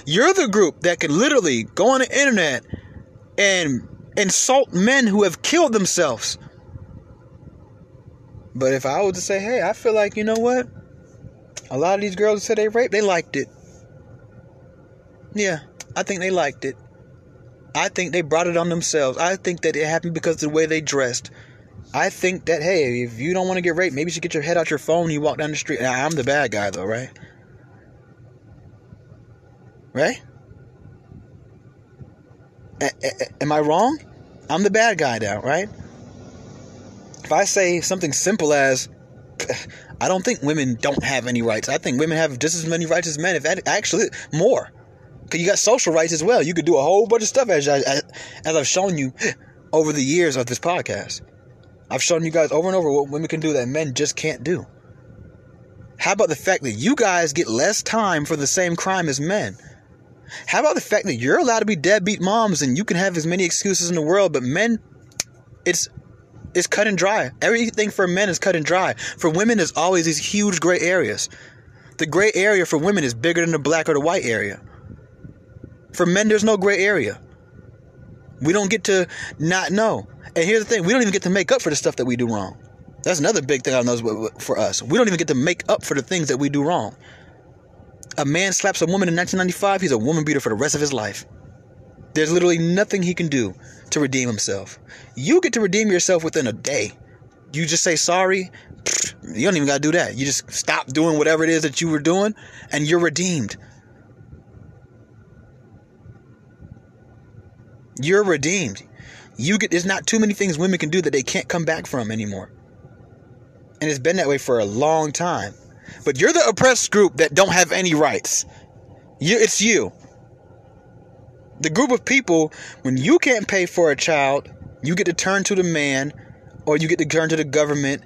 You're the group that can literally go on the internet and insult men who have killed themselves. But if I was to say, hey, I feel like, you know what? A lot of these girls who said they raped, they liked it. Yeah, I think they liked it. I think they brought it on themselves. I think that it happened because of the way they dressed. I think that hey, if you don't want to get raped, maybe you should get your head out your phone and you walk down the street. Now, I'm the bad guy though, right? Right? A- a- am I wrong? I'm the bad guy now, right? If I say something simple as *sighs* I don't think women don't have any rights. I think women have just as many rights as men, if actually more. Because you got social rights as well. You could do a whole bunch of stuff as, I, as I've shown you *laughs* over the years of this podcast. I've shown you guys over and over what women can do that men just can't do. How about the fact that you guys get less time for the same crime as men? How about the fact that you're allowed to be deadbeat moms and you can have as many excuses in the world, but men, it's it's cut and dry. Everything for men is cut and dry. For women, there's always these huge gray areas. The gray area for women is bigger than the black or the white area. For men, there's no gray area. We don't get to not know. And here's the thing we don't even get to make up for the stuff that we do wrong. That's another big thing I know for us. We don't even get to make up for the things that we do wrong. A man slaps a woman in 1995, he's a woman beater for the rest of his life. There's literally nothing he can do to redeem himself. You get to redeem yourself within a day. You just say sorry. You don't even got to do that. You just stop doing whatever it is that you were doing, and you're redeemed. You're redeemed. You get there's not too many things women can do that they can't come back from anymore. And it's been that way for a long time. But you're the oppressed group that don't have any rights. You it's you. The group of people when you can't pay for a child, you get to turn to the man or you get to turn to the government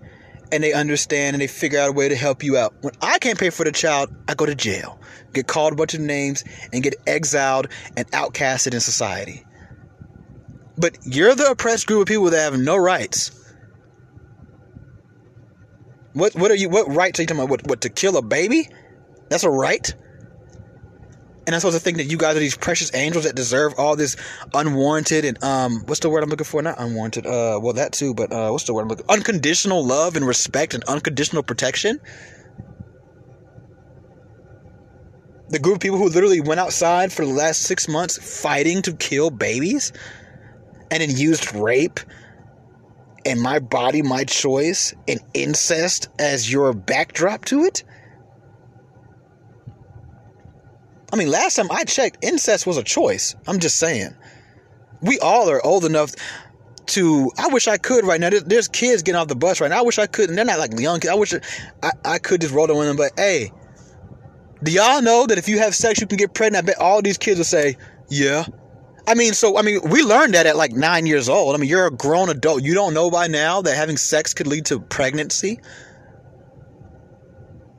and they understand and they figure out a way to help you out. When I can't pay for the child, I go to jail, get called a bunch of names, and get exiled and outcasted in society. But you're the oppressed group of people that have no rights. What what are you what rights are you talking about? What what to kill a baby? That's a right? And I'm supposed to think that you guys are these precious angels that deserve all this unwarranted and um what's the word I'm looking for? Not unwarranted, uh well that too, but uh what's the word I'm looking unconditional love and respect and unconditional protection. The group of people who literally went outside for the last six months fighting to kill babies and then used rape and my body, my choice, and incest as your backdrop to it? I mean, last time I checked, incest was a choice. I'm just saying. We all are old enough to. I wish I could right now. There's, kids getting off the bus right now. I wish I could. And they're not like young kids. I wish I, I could just roll them with them. But hey, do y'all know that if you have sex, you can get pregnant? I bet all these kids will say, yeah. I mean, so I mean, we learned that at like nine years old. I mean, you're a grown adult. You don't know by now that having sex could lead to pregnancy.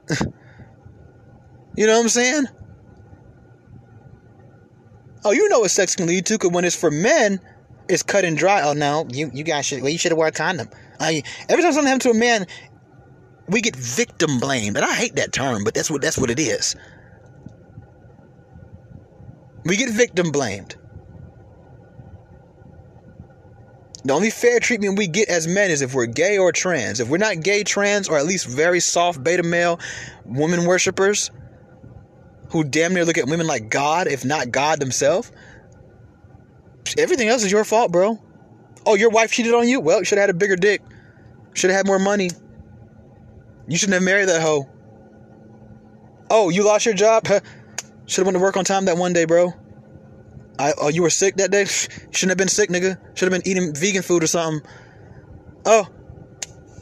*laughs* you know what I'm saying? Oh, you know what sex can lead to? Because when it's for men, it's cut and dry. Oh no, you you guys should well, you should have worn a condom. I, every time something happens to a man, we get victim blamed, and I hate that term, but that's what that's what it is. We get victim blamed. The only fair treatment we get as men is if we're gay or trans. If we're not gay, trans, or at least very soft beta male women worshippers who damn near look at women like God, if not God themselves, everything else is your fault, bro. Oh, your wife cheated on you? Well, you should have had a bigger dick. Should have had more money. You shouldn't have married that hoe. Oh, you lost your job? *laughs* should have went to work on time that one day, bro. I, oh, you were sick that day? *laughs* Shouldn't have been sick, nigga. Should have been eating vegan food or something. Oh.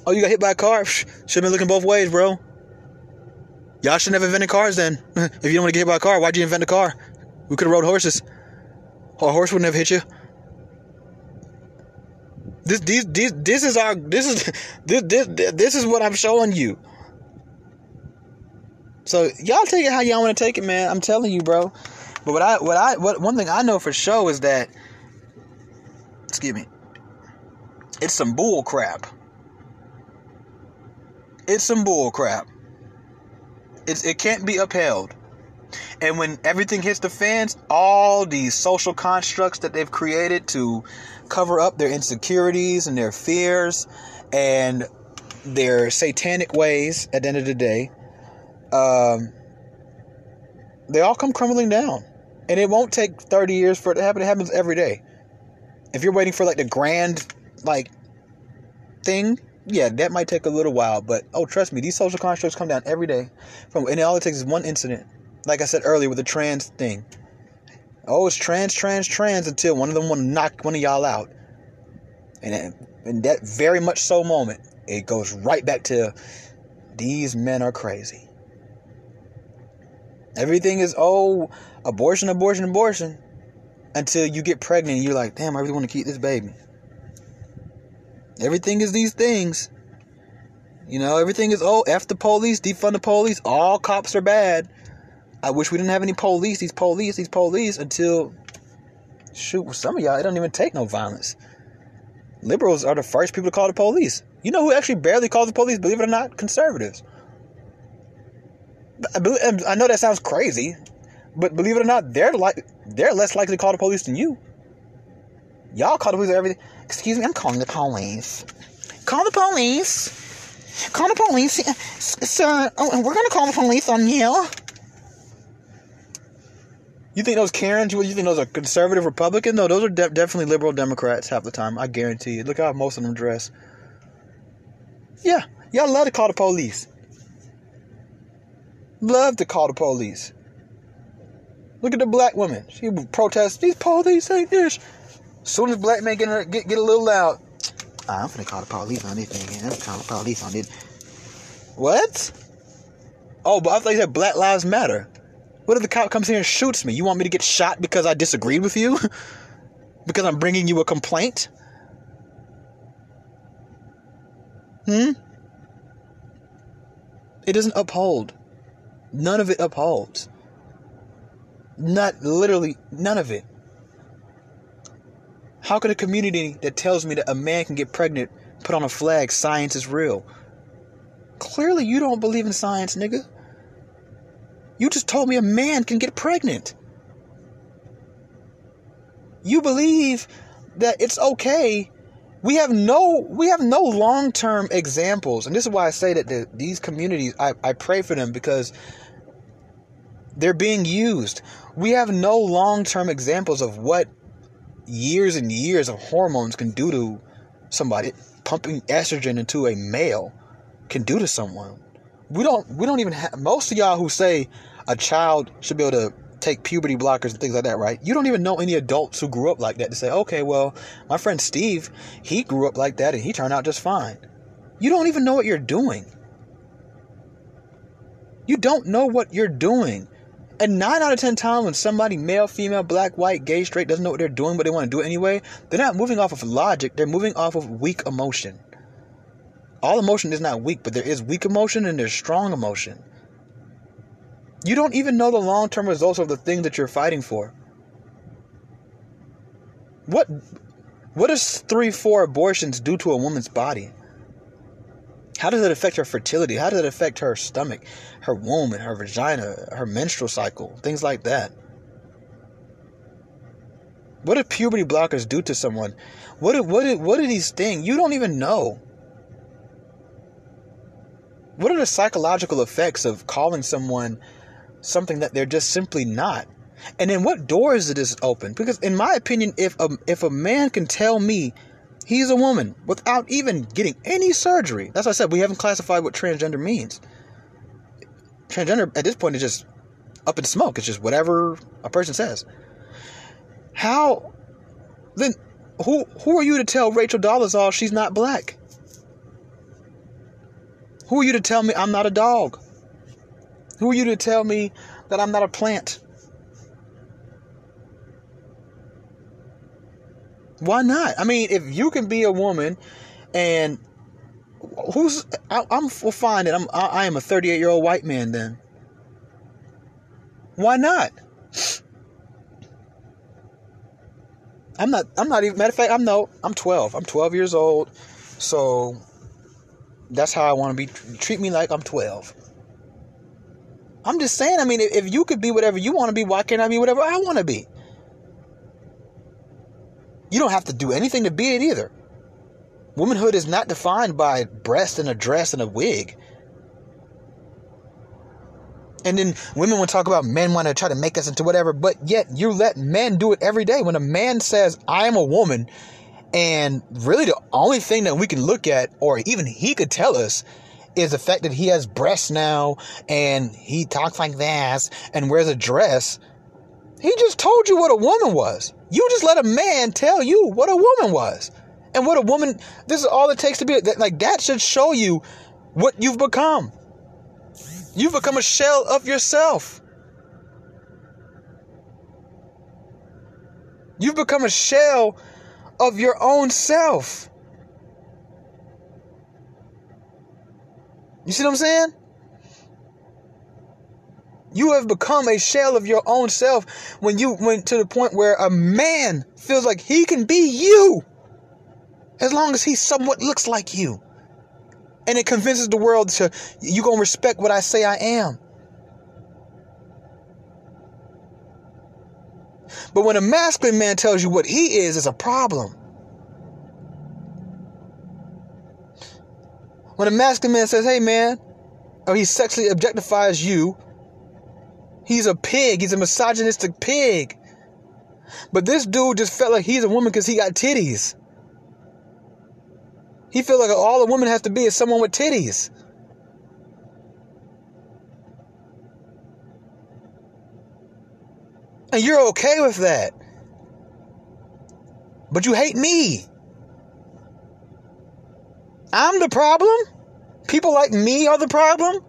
Oh, you got hit by a car? *laughs* Should have been looking both ways, bro. Y'all should never invented cars then. *laughs* if you don't want to get hit by a car, why'd you invent a car? We could have rode horses. A horse wouldn't have hit you. This, these, this, this is our, this is, this, this, this is what I'm showing you. So y'all take it how y'all want to take it, man. I'm telling you, bro. But what I what I what one thing I know for sure is that excuse me. It's some bull crap. It's some bull crap. It's it can't be upheld. And when everything hits the fans, all these social constructs that they've created to cover up their insecurities and their fears and their satanic ways at the end of the day, um, they all come crumbling down. And it won't take 30 years for it to happen. It happens every day. If you're waiting for like the grand like thing, yeah, that might take a little while, but oh trust me, these social constructs come down every day. From and all it takes is one incident. Like I said earlier with the trans thing. Oh, it's trans, trans, trans until one of them want to knock one of y'all out. And in that very much so moment, it goes right back to these men are crazy. Everything is, oh, abortion, abortion, abortion. Until you get pregnant and you're like, damn, I really want to keep this baby. Everything is these things. You know, everything is, oh, F the police, defund the police, all cops are bad. I wish we didn't have any police, these police, these police, until, shoot, with some of y'all, it don't even take no violence. Liberals are the first people to call the police. You know who actually barely calls the police, believe it or not? Conservatives. Um, I know that sounds crazy, but believe it or not, they're like they're less likely to call the police than you. Y'all call the police everything. Excuse me, I'm calling the police. Call the police. Call the police, eh, sir. Oh, we're gonna call the police on you. You think those Karens? You think those are conservative Republican? No, those are de- definitely liberal Democrats half the time. I guarantee you. Look how most of them dress. Yeah, y'all love to call the police. Love to call the police. Look at the black woman. She would protest. These police ain't this. Soon as black men get, get, get a little loud, ah, I'm gonna call the police on this thing. I'm gonna call the police on this. What? Oh, but I thought you said Black Lives Matter. What if the cop comes here and shoots me? You want me to get shot because I disagreed with you? *laughs* because I'm bringing you a complaint? Hmm? It doesn't uphold. None of it upholds. Not literally, none of it. How could a community that tells me that a man can get pregnant put on a flag science is real? Clearly, you don't believe in science, nigga. You just told me a man can get pregnant. You believe that it's okay. We have no we have no long-term examples. And this is why I say that the, these communities I, I pray for them because they're being used. We have no long term examples of what years and years of hormones can do to somebody. Pumping estrogen into a male can do to someone. We don't we don't even have most of y'all who say a child should be able to take puberty blockers and things like that, right? You don't even know any adults who grew up like that to say, okay, well, my friend Steve, he grew up like that and he turned out just fine. You don't even know what you're doing. You don't know what you're doing And nine out of ten times when somebody, male, female, black, white, gay, straight, doesn't know what they're doing, but they want to do it anyway, they're not moving off of logic, they're moving off of weak emotion. All emotion is not weak, but there is weak emotion and there's strong emotion. You don't even know the long term results of the thing that you're fighting for. What what does three, four abortions do to a woman's body? How does it affect her fertility? How does it affect her stomach, her womb, and her vagina, her menstrual cycle, things like that? What do puberty blockers do to someone? What do, what do, what are these things? You don't even know. What are the psychological effects of calling someone something that they're just simply not? And then what doors it is open? Because in my opinion, if a, if a man can tell me He's a woman without even getting any surgery. That's why I said we haven't classified what transgender means. Transgender at this point is just up in smoke. It's just whatever a person says. How then who who are you to tell Rachel Dolezal she's not black? Who are you to tell me I'm not a dog? Who are you to tell me that I'm not a plant? Why not? I mean, if you can be a woman and who's I, am fine that I'm I, I am a 38 year old white man then. Why not? I'm not I'm not even matter of fact I'm no I'm 12. I'm 12 years old. So that's how I want to be treat me like I'm 12. I'm just saying, I mean, if you could be whatever you want to be, why can't I be whatever I want to be? You don't have to do anything to be it either. Womanhood is not defined by breast and a dress and a wig. And then women will talk about men want to try to make us into whatever, but yet you let men do it every day. When a man says, I am a woman, and really the only thing that we can look at, or even he could tell us, is the fact that he has breasts now and he talks like this and wears a dress. He just told you what a woman was. You just let a man tell you what a woman was. And what a woman, this is all it takes to be, like, that should show you what you've become. You've become a shell of yourself. You've become a shell of your own self. You see what I'm saying? You have become a shell of your own self when you went to the point where a man feels like he can be you as long as he somewhat looks like you. And it convinces the world to, you're going to respect what I say I am. But when a masculine man tells you what he is, it's a problem. When a masculine man says, hey man, or he sexually objectifies you, He's a pig. He's a misogynistic pig. But this dude just felt like he's a woman because he got titties. He felt like all a woman has to be is someone with titties. And you're okay with that. But you hate me. I'm the problem? People like me are the problem?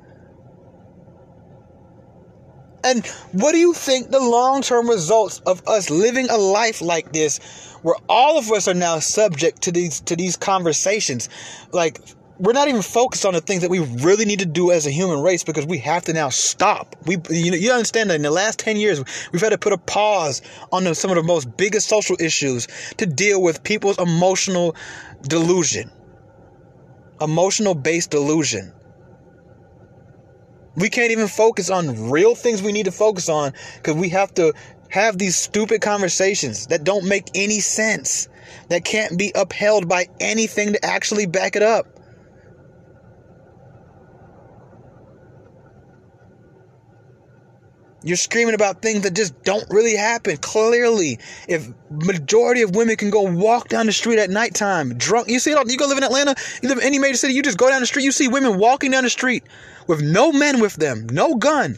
And what do you think the long term results of us living a life like this, where all of us are now subject to these to these conversations? Like we're not even focused on the things that we really need to do as a human race because we have to now stop. We, you know, you understand that in the last 10 years, we've had to put a pause on the, some of the most biggest social issues to deal with people's emotional delusion, emotional based delusion. We can't even focus on real things we need to focus on because we have to have these stupid conversations that don't make any sense, that can't be upheld by anything to actually back it up. You're screaming about things that just don't really happen. Clearly, if majority of women can go walk down the street at nighttime, drunk, you see it all, you go live in Atlanta, you live in any major city, you just go down the street, you see women walking down the street with no men with them, no gun,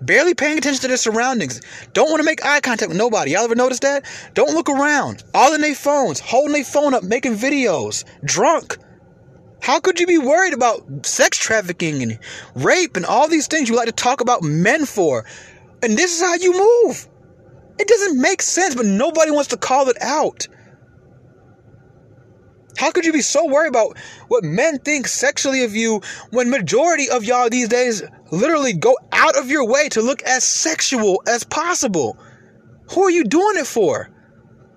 barely paying attention to their surroundings, don't want to make eye contact with nobody. Y'all ever notice that? Don't look around. All in their phones, holding their phone up, making videos, drunk. How could you be worried about sex trafficking and rape and all these things you like to talk about men for? And this is how you move. It doesn't make sense, but nobody wants to call it out. How could you be so worried about what men think sexually of you when majority of y'all these days literally go out of your way to look as sexual as possible? Who are you doing it for?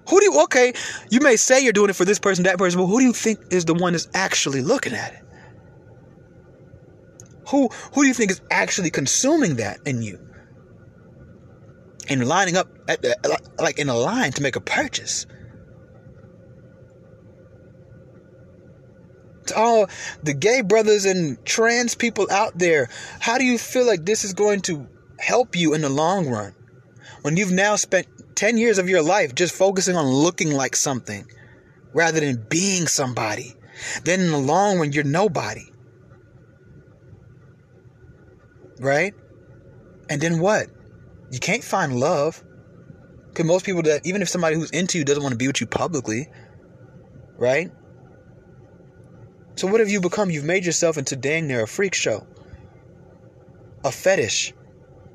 Who do you okay, you may say you're doing it for this person, that person, but who do you think is the one that's actually looking at it? Who who do you think is actually consuming that in you? And lining up at, like in a line to make a purchase. to all the gay brothers and trans people out there, how do you feel like this is going to help you in the long run? When you've now spent 10 years of your life just focusing on looking like something rather than being somebody. Then in the long run, you're nobody. Right? And then what? You can't find love. Because most people that, even if somebody who's into you doesn't want to be with you publicly, right? So what have you become? You've made yourself into dang near a freak show. A fetish.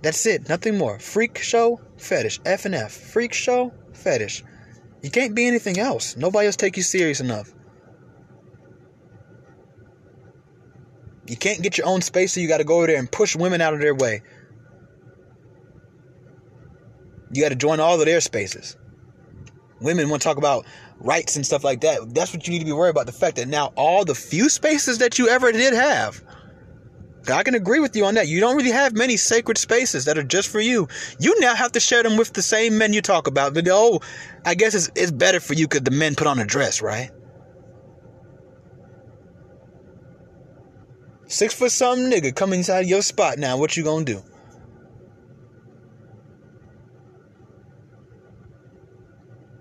That's it. Nothing more. Freak show, fetish. F and F. Freak show, fetish. You can't be anything else. Nobody else take you serious enough. You can't get your own space, so you got to go over there and push women out of their way. You got to join all of their spaces. Women want to talk about rights and stuff like that. That's what you need to be worried about. The fact that now all the few spaces that you ever did have, I can agree with you on that. You don't really have many sacred spaces that are just for you. You now have to share them with the same men you talk about. But oh, I guess it's, it's better for you because the men put on a dress, right? Six foot something nigga come inside your spot now. What you gonna do?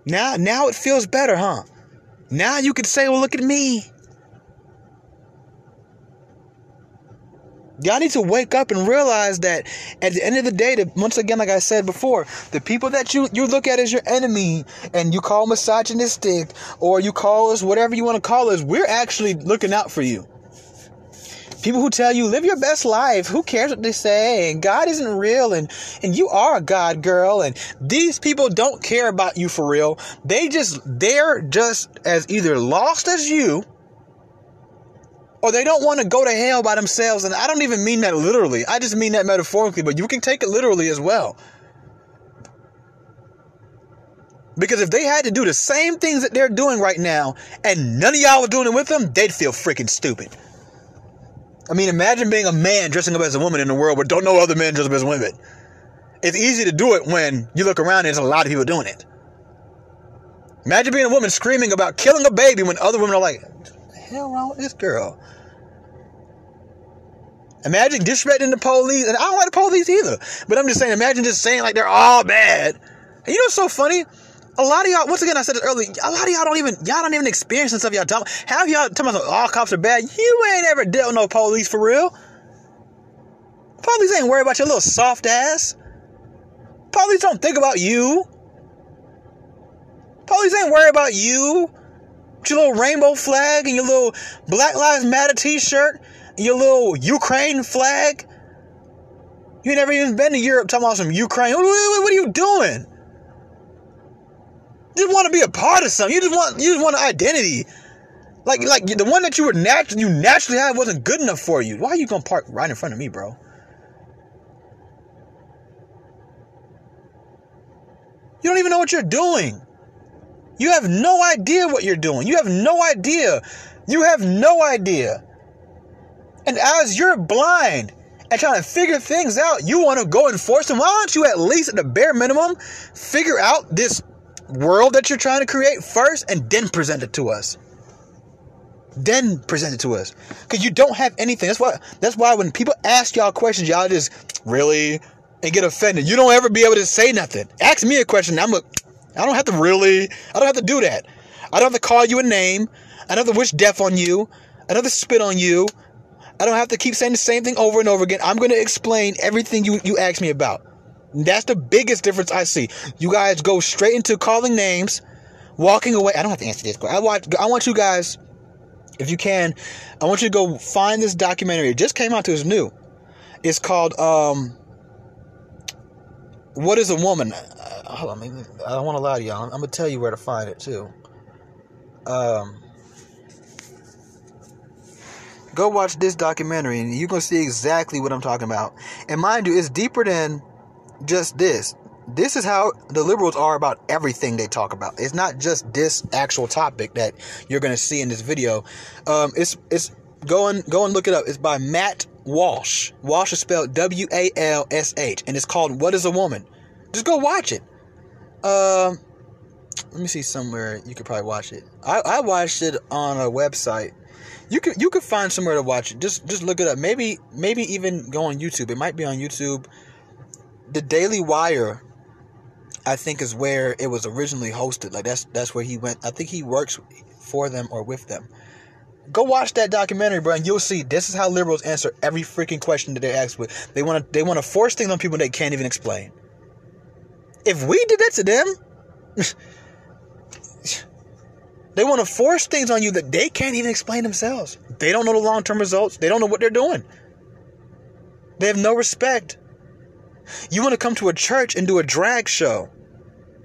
Now, now it feels better, huh? Now you can say, well, look at me. Y'all need to wake up and realize that at the end of the day, that once again, like I said before, the people that you, you look at as your enemy and you call misogynistic or you call us whatever you want to call us, we're actually looking out for you. People who tell you live your best life, who cares what they say, and God isn't real, and and you are a God girl, and these people don't care about you for real. They just they're just as either lost as you, or they don't want to go to hell by themselves. And I don't even mean that literally. I just mean that metaphorically, but you can take it literally as well. Because if they had to do the same things that they're doing right now, and none of y'all were doing it with them, they'd feel freaking stupid. I mean, imagine being a man dressing up as a woman in a world where don't know other men dress up as women. It's easy to do it when you look around and there's a lot of people doing it. Imagine being a woman screaming about killing a baby when other women are like, the hell wrong with this girl? Imagine disrespecting the police, and I don't like the police either. But I'm just saying, imagine just saying like they're all bad. And you know what's so funny? a lot of y'all, once again, I said it earlier, a lot of y'all don't even, y'all don't even experience the stuff y'all talking. Have y'all talking about all cops are bad? You ain't ever dealt with no police for real. Police ain't worried about your little soft ass. Police don't think about you. Police ain't worried about you. With your little rainbow flag and your little Black Lives Matter t-shirt, your little Ukraine flag. You never even been to Europe talking about some Ukraine. What, what, are you doing? You just want to be a part of something. You just want you just want an identity. Like like the one that you were naturally you naturally had wasn't good enough for you. Why are you gonna park right in front of me, bro? You don't even know what you're doing. You have no idea what you're doing. You have no idea. You have no idea. And as you're blind and trying to figure things out, you want to go and force them. Why don't you at least, at the bare minimum, figure out this world that you're trying to create first and then present it to us. Then present it to us. Because you don't have anything. That's why that's why when people ask y'all questions, y'all just really and get offended. You don't ever be able to say nothing. Ask me a question. I'm a I don't have to really I don't have to do that. I don't have to call you a name. I don't have to wish death on you. I don't have to spit on you. I don't have to keep saying the same thing over and over again. I'm going to explain everything you, you ask me about. That's the biggest difference I see. You guys go straight into calling names, walking away. I don't have to answer this. I want I want you guys If you can, I want you to go find this documentary. It just came out. It's new. It's called um, "What Is a Woman." Uh, hold on, I don't want to lie to y'all. I'm, I'm gonna tell you where to find it too. Um, go watch this documentary, and you're gonna see exactly what I'm talking about. And mind you, it's deeper than just this this is how the liberals are about everything they talk about. It's not just this actual topic that you're going to see in this video. Um, it's it's go and go and look it up. It's by Matt Walsh. Walsh is spelled W A L S H, and it's called "What Is a Woman." Just go watch it. Um, let me see somewhere you could probably watch it. I, I watched it on a website. You could you could find somewhere to watch it. Just just look it up. Maybe maybe even go on YouTube. It might be on YouTube. The Daily Wire I think is where it was originally hosted. Like that's that's where he went. I think he works for them or with them. Go watch that documentary, bro, and you'll see this is how liberals answer every freaking question that they ask with. They want to they want to force things on people they can't even explain. If we did that to them, *laughs* they want to force things on you that they can't even explain themselves. They don't know the long term results. They don't know what they're doing. They have no respect. You want to come to a church and do a drag show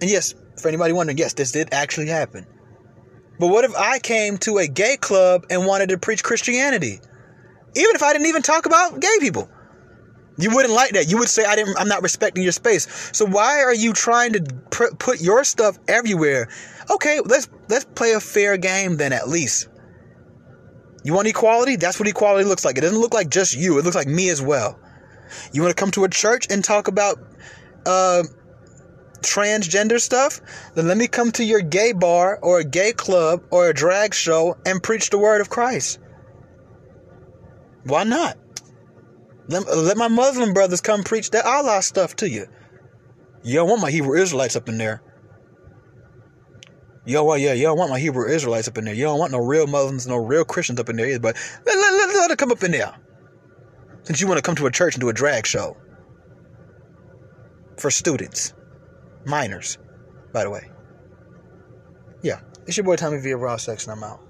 and yes, for anybody wondering, yes, this did actually happen. But what if I came to a gay club and wanted to preach Christianity? Even if I didn't even talk about gay people. You wouldn't like that. You would say I didn't I'm not respecting your space. So why are you trying to pr- put your stuff everywhere? Okay, let's let's play a fair game then at least. You want equality? That's what equality looks like. It doesn't look like just you. It looks like me as well. You want to come to a church and talk about uh, transgender stuff, then let me come to your gay bar or a gay club or a drag show and preach the word of Christ. Why not? Let, let my Muslim brothers come preach that Allah stuff to you. You don't want my Hebrew Israelites up in there. Don't want, yeah, you don't want my Hebrew Israelites up in there. You don't want no real Muslims, no real Christians up in there either. But let, let, let, let them come up in there. Since you want to come to a church and do a drag show for students. Minors, by the way. Yeah, it's your boy Tommy via Raw Sex, and I'm out.